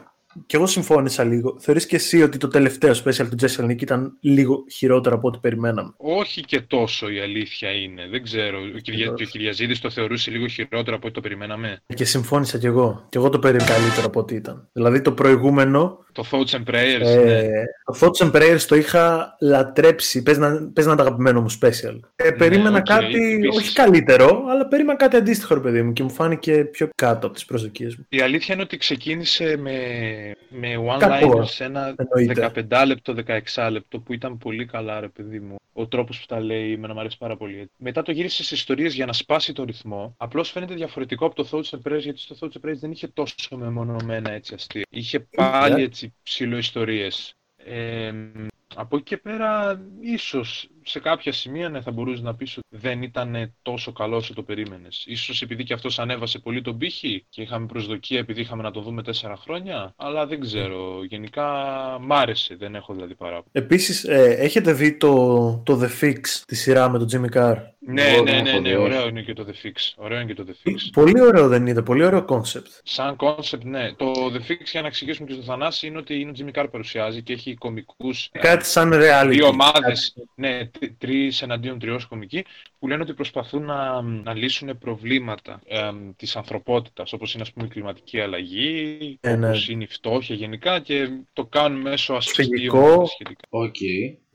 και εγώ συμφώνησα λίγο, θεωρείς και εσύ ότι το τελευταίο special του Jeselnik ήταν λίγο χειρότερο από ό,τι περιμέναμε; Όχι και τόσο η αλήθεια είναι. Δεν ξέρω. Ο, Κυρια... Βεβαίως. και ο Κυριαζίδης το θεωρούσε λίγο χειρότερο από ό,τι το περιμέναμε. Και συμφώνησα κι εγώ. Και εγώ το περίμενα καλύτερο από ό,τι ήταν. Δηλαδή το προηγούμενο, Το Thoughts and Prayers, ε, ναι. το Thoughts and Prayers το είχα λατρέψει. Πες να, πες να είναι το αγαπημένο μου special. Ε, περίμενα οκ, κάτι, επίσης. όχι καλύτερο, αλλά περίμενα κάτι αντίστοιχο, ρε παιδί μου, και μου φάνηκε πιο κάτω από τις προσδοκίες μου. Η αλήθεια είναι ότι ξεκίνησε με, με Κακός, one-liners ένα εννοείται. 15 λεπτό, 16 λεπτό που ήταν πολύ καλά ρε παιδί μου. Ο τρόπος που τα λέει εμένα μου αρέσει πάρα πολύ. Μετά το γύρισε σε ιστορίες για να σπάσει το ρυθμό. Απλώς φαίνεται διαφορετικό από το Thoughts and Prayers γιατί στο Thoughts and Prayers δεν είχε τόσο μεμονωμένα έτσι αστεία. Είχε πάλι έτσι ψιλοϊστορίες. Ε, από εκεί και πέρα, ίσως σε κάποια σημεία ναι, θα μπορούσες να πεις ότι δεν ήταν τόσο καλό όσο το περίμενες. Ίσως επειδή και αυτός ανέβασε πολύ τον πύχη και είχαμε προσδοκία επειδή είχαμε να το δούμε τέσσερα χρόνια. Αλλά δεν ξέρω. Γενικά μ' άρεσε. Δεν έχω δηλαδή παράπονο. Επίσης, ε, έχετε δει το, το The Fix, τη σειρά με τον Jimmy Carr; Ναι, Εγώ ναι, δεν ναι, έχω ναι, δει, ωραίο είναι και το The Fix. Ωραίο είναι και το The Fix. Πολύ ωραίο δεν είναι, πολύ ωραίο concept. Σαν concept, ναι. Το The Fix, για να εξηγήσουμε και στο Θανάση, είναι ότι είναι ο Jimmy Carr παρουσιάζει και έχει κομικούς ε, Κάτι σαν reality. δύο ομάδες, ναι, τρι- τρεις εναντίον τριών κομικοί, που λένε ότι προσπαθούν να, να λύσουν προβλήματα ε, της ανθρωπότητας, όπως είναι ας πούμε η κλιματική αλλαγή, Ε, ναι. όπως είναι η φτώχεια γενικά και το κάνουν μέσω αστείων Φυγικό. και σχετικά. Οκ.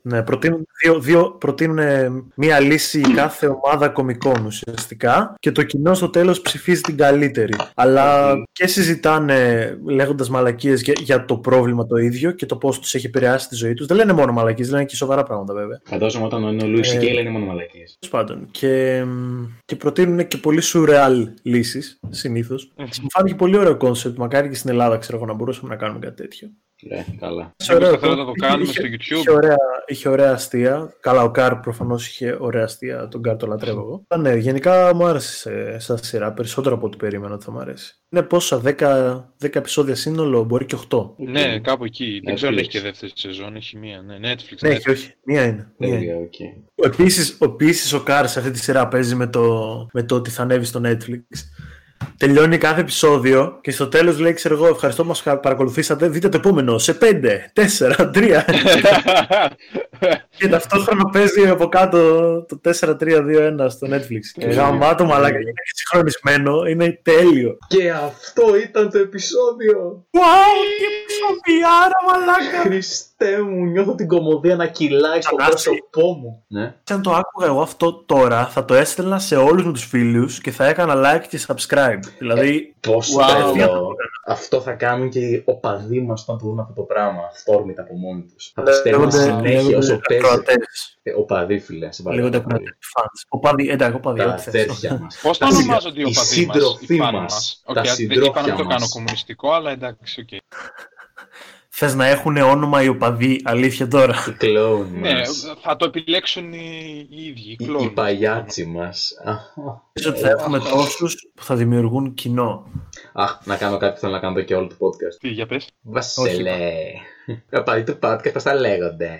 Ναι, προτείνουν, δύο, δύο, προτείνουν ε, μία λύση κάθε ομάδα κομικών ουσιαστικά και το κοινό στο τέλος ψηφίζει την καλύτερη. Αλλά Οκ. και συζητάνε λέγοντας μαλακίες για, για το πρόβλημα το ίδιο και το πώς τους έχει επηρεάσει τη ζωή τους. Δεν λένε μόνο μαλακίες, λένε και σοβαρά πράγματα βέβαια. Φαντάζομαι όταν είναι ο Louis Ε, C.K. λένε μόνο μαλακίες. Τέλος πάντων. Και, μ, και προτείνουν και πολύ surreal λύσεις συνήθως. Μμμ. Μου φάνηκε πολύ ωραίο concept. Μακάρι και στην Ελλάδα ξέρω εγώ να μπορούσαμε να κάνουμε κάτι τέτοιο. Ναι, καλά. Μήπως Ωραίο θα θέλατε να το είχε- κάνουμε είχε- στο YouTube. Είχε ωραία, είχε ωραία αστεία. Καλά, ο Carr προφανώς είχε ωραία αστεία. Τον Carr το λατρεύω εγώ. Α, ναι, γενικά μου άρεσε σε- σαν σειρά περισσότερο από ό,τι περίμενα ότι θα μου αρέσει. Είναι πόσα, 10, 10 επεισόδια σύνολο, μπορεί και 8. Ναι, κάπου εκεί. Δεν ξέρω αν Netflix. έχει και δεύτερη σεζόν, έχει μία. Ναι, Netflix. Ναι, Netflix. όχι, όχι. Μία είναι. Μία είναι. Τέλεια, οκ. Επίσης, επίσης ο Carr σε αυτή τη σειρά παίζει με το, με το ότι θα ανέβει στο Netflix. Τελειώνει κάθε επεισόδιο και στο τέλος λέει, ξέρω εγώ, ευχαριστώ που μας παρακολουθήσατε. Δείτε το επόμενο σε 5, 4, 3. και ταυτόχρονα παίζει από κάτω το 4-3-2-1 στο Netflix. Και Ε, γαμάτο μαλάκα. Είναι και συγχρονισμένο. Είναι τέλειο. Και αυτό ήταν το επεισόδιο. Wow, τι επεισοδιάρα μαλάκα. Χριστέ μου, νιώθω την κομμωδία να κυλάει στο Θανάση. πρόσωπό μου. Ναι. Αν το άκουγα εγώ αυτό τώρα, θα το έστελνα σε όλους μου τους φίλους και θα έκανα like και subscribe. Δηλαδή, Πόσο Wow. καλό. Αυτό θα κάνουν και οι οπαδοί μας όταν το δουν αυτό το πράγμα. Αυθόρμητα από μόνοι τους. Θα το στέλνουν λέγονται- συνέχεια λέγονται όσο παίζει. ακροατές. Ε, Οπαδοί, φίλε. Σε παρακαλώ Λέγονται πολύ. ακροατές fans. Ο παδί, εντάξει, ο παδί, Τα ό,τι θες. αδέρφια μας. Πώς τα Τα ονομάζονται οι συντρο- οπαδοί οι μας, σύντροφοί οι φαν μας, μας; τα Οκ, δεν είπα να συντρόφια μην το κάνω μας. κομμουνιστικό, αλλά εντάξει, οκ. Θες να έχουν όνομα οι οπαδοί, αλήθεια τώρα. Οι κλόουν Ναι, μας. θα το επιλέξουν οι, οι ίδιοι, οι Οι, κλόνοι. οι παγιάτσι μας. Αχ, Νομίζω ότι θα έχουμε τόσους που θα δημιουργούν κοινό. Αχ, να κάνω κάτι που θέλω να κάνω εδώ και όλο το podcast. Τι, για πες. Βασιλέ. Οπαδοί του podcast, πώς τα λέγονται.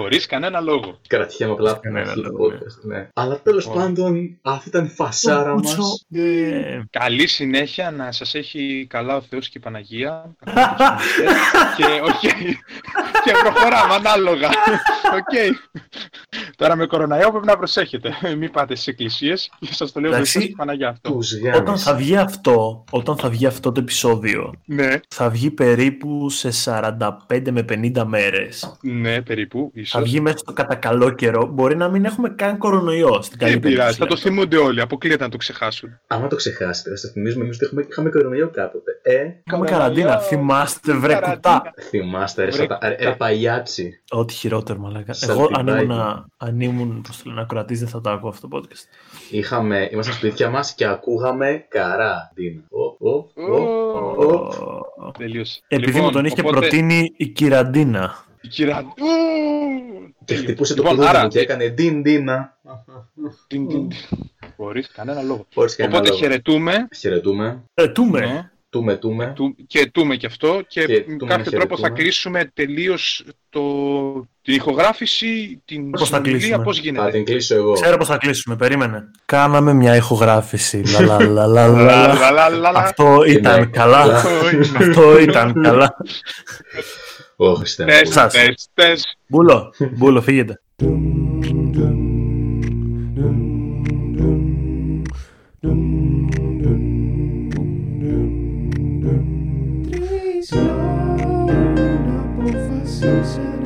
Χωρίς κανένα λόγο. Κρατιέμαι απλά από την Κανένα αρχή του λόγο, ναι. podcast. Ναι. Αλλά τέλος Ω. πάντων, αυτή ήταν η φασάρα Κουτσο. μας. Ε, Καλή συνέχεια, να σας έχει καλά ο Θεός και η Παναγία. και, okay. και προχωράμε ανάλογα. Οκ. Τώρα με κοροναϊό πρέπει να προσέχετε. Μην πάτε στις εκκλησίες και σας το λέω ο Θεός Εντάξει. και η Παναγία αυτό. Τους Όταν γάμους. θα βγει αυτό, όταν θα βγει αυτό το επεισόδιο, Ναι, θα βγει περίπου σε 45 με 50 μέρες. ναι, περίπου, Θα ίσως. βγει μέσα στο κατά καλό καιρό. Μπορεί να μην έχουμε καν κορονοϊό στην καλή Δεν πειράζει, περίπτωση, θα το λέμε. θυμούνται όλοι. Αποκλείεται να το ξεχάσουν. Άμα το ξεχάσετε, θα σας θυμίζουμε εμείς ότι έχουμε, είχαμε κορονοϊό κάποτε. Ε, Είχαμε καραντίνα. Θυμάστε βρε Καραντίνα. κουτά. θυμάστε ρε, Βρε, σατα... ρε, ρε παγιάτσι. Ό,τι χειρότερο, μαλάκα. Σαν Εγώ αν πιπάκι. ήμουν, αν ήμουν πώς το λένε, ακροατής, δεν θα το ακούω αυτό το podcast. Είχαμε, ήμασταν σπίτια μας και ακούγαμε καραντίνα. Ω, ω, ω, ω. Ω. Τελείωσε. Επειδή Λοιπόν, μου τον είχε οπότε, προτείνει η Κυραντίνα. Η κυρία- Ου, Και τέλειο. χτυπούσε το Λοιπόν, κουδούνι άρα, μου και έκανε ντιν ντίνα. Τιν, τιν, τιν. Χωρίς κανένα λόγο. Χωρίς κανένα Οπότε λόγο. χαιρετούμε. Χαιρετούμε. Ετούμε. Ναι. Τούμε, τούμε. Του- και τούμε και αυτό και, Και με τούμε, κάποιο τρόπο θα χαιρετούμε. κλείσουμε τελείως το... την ηχογράφηση, την Πώς θα συνομιλία, κλείσουμε; πώς Θα γίνεται. την κλείσω εγώ. Ξέρω πώς θα κλείσουμε, περίμενε. Κάναμε μια ηχογράφηση. Λα, λα, λα, λα, λα, Λα, λα. λα, λα, λα, λα. Αυτό ήταν Ναι, καλά. καλά. Αυτό είναι. Αυτό ήταν καλά. Ω, Χριστέ Μπούλο, μπούλο, φύγετε. Τρεις να αποφασίσα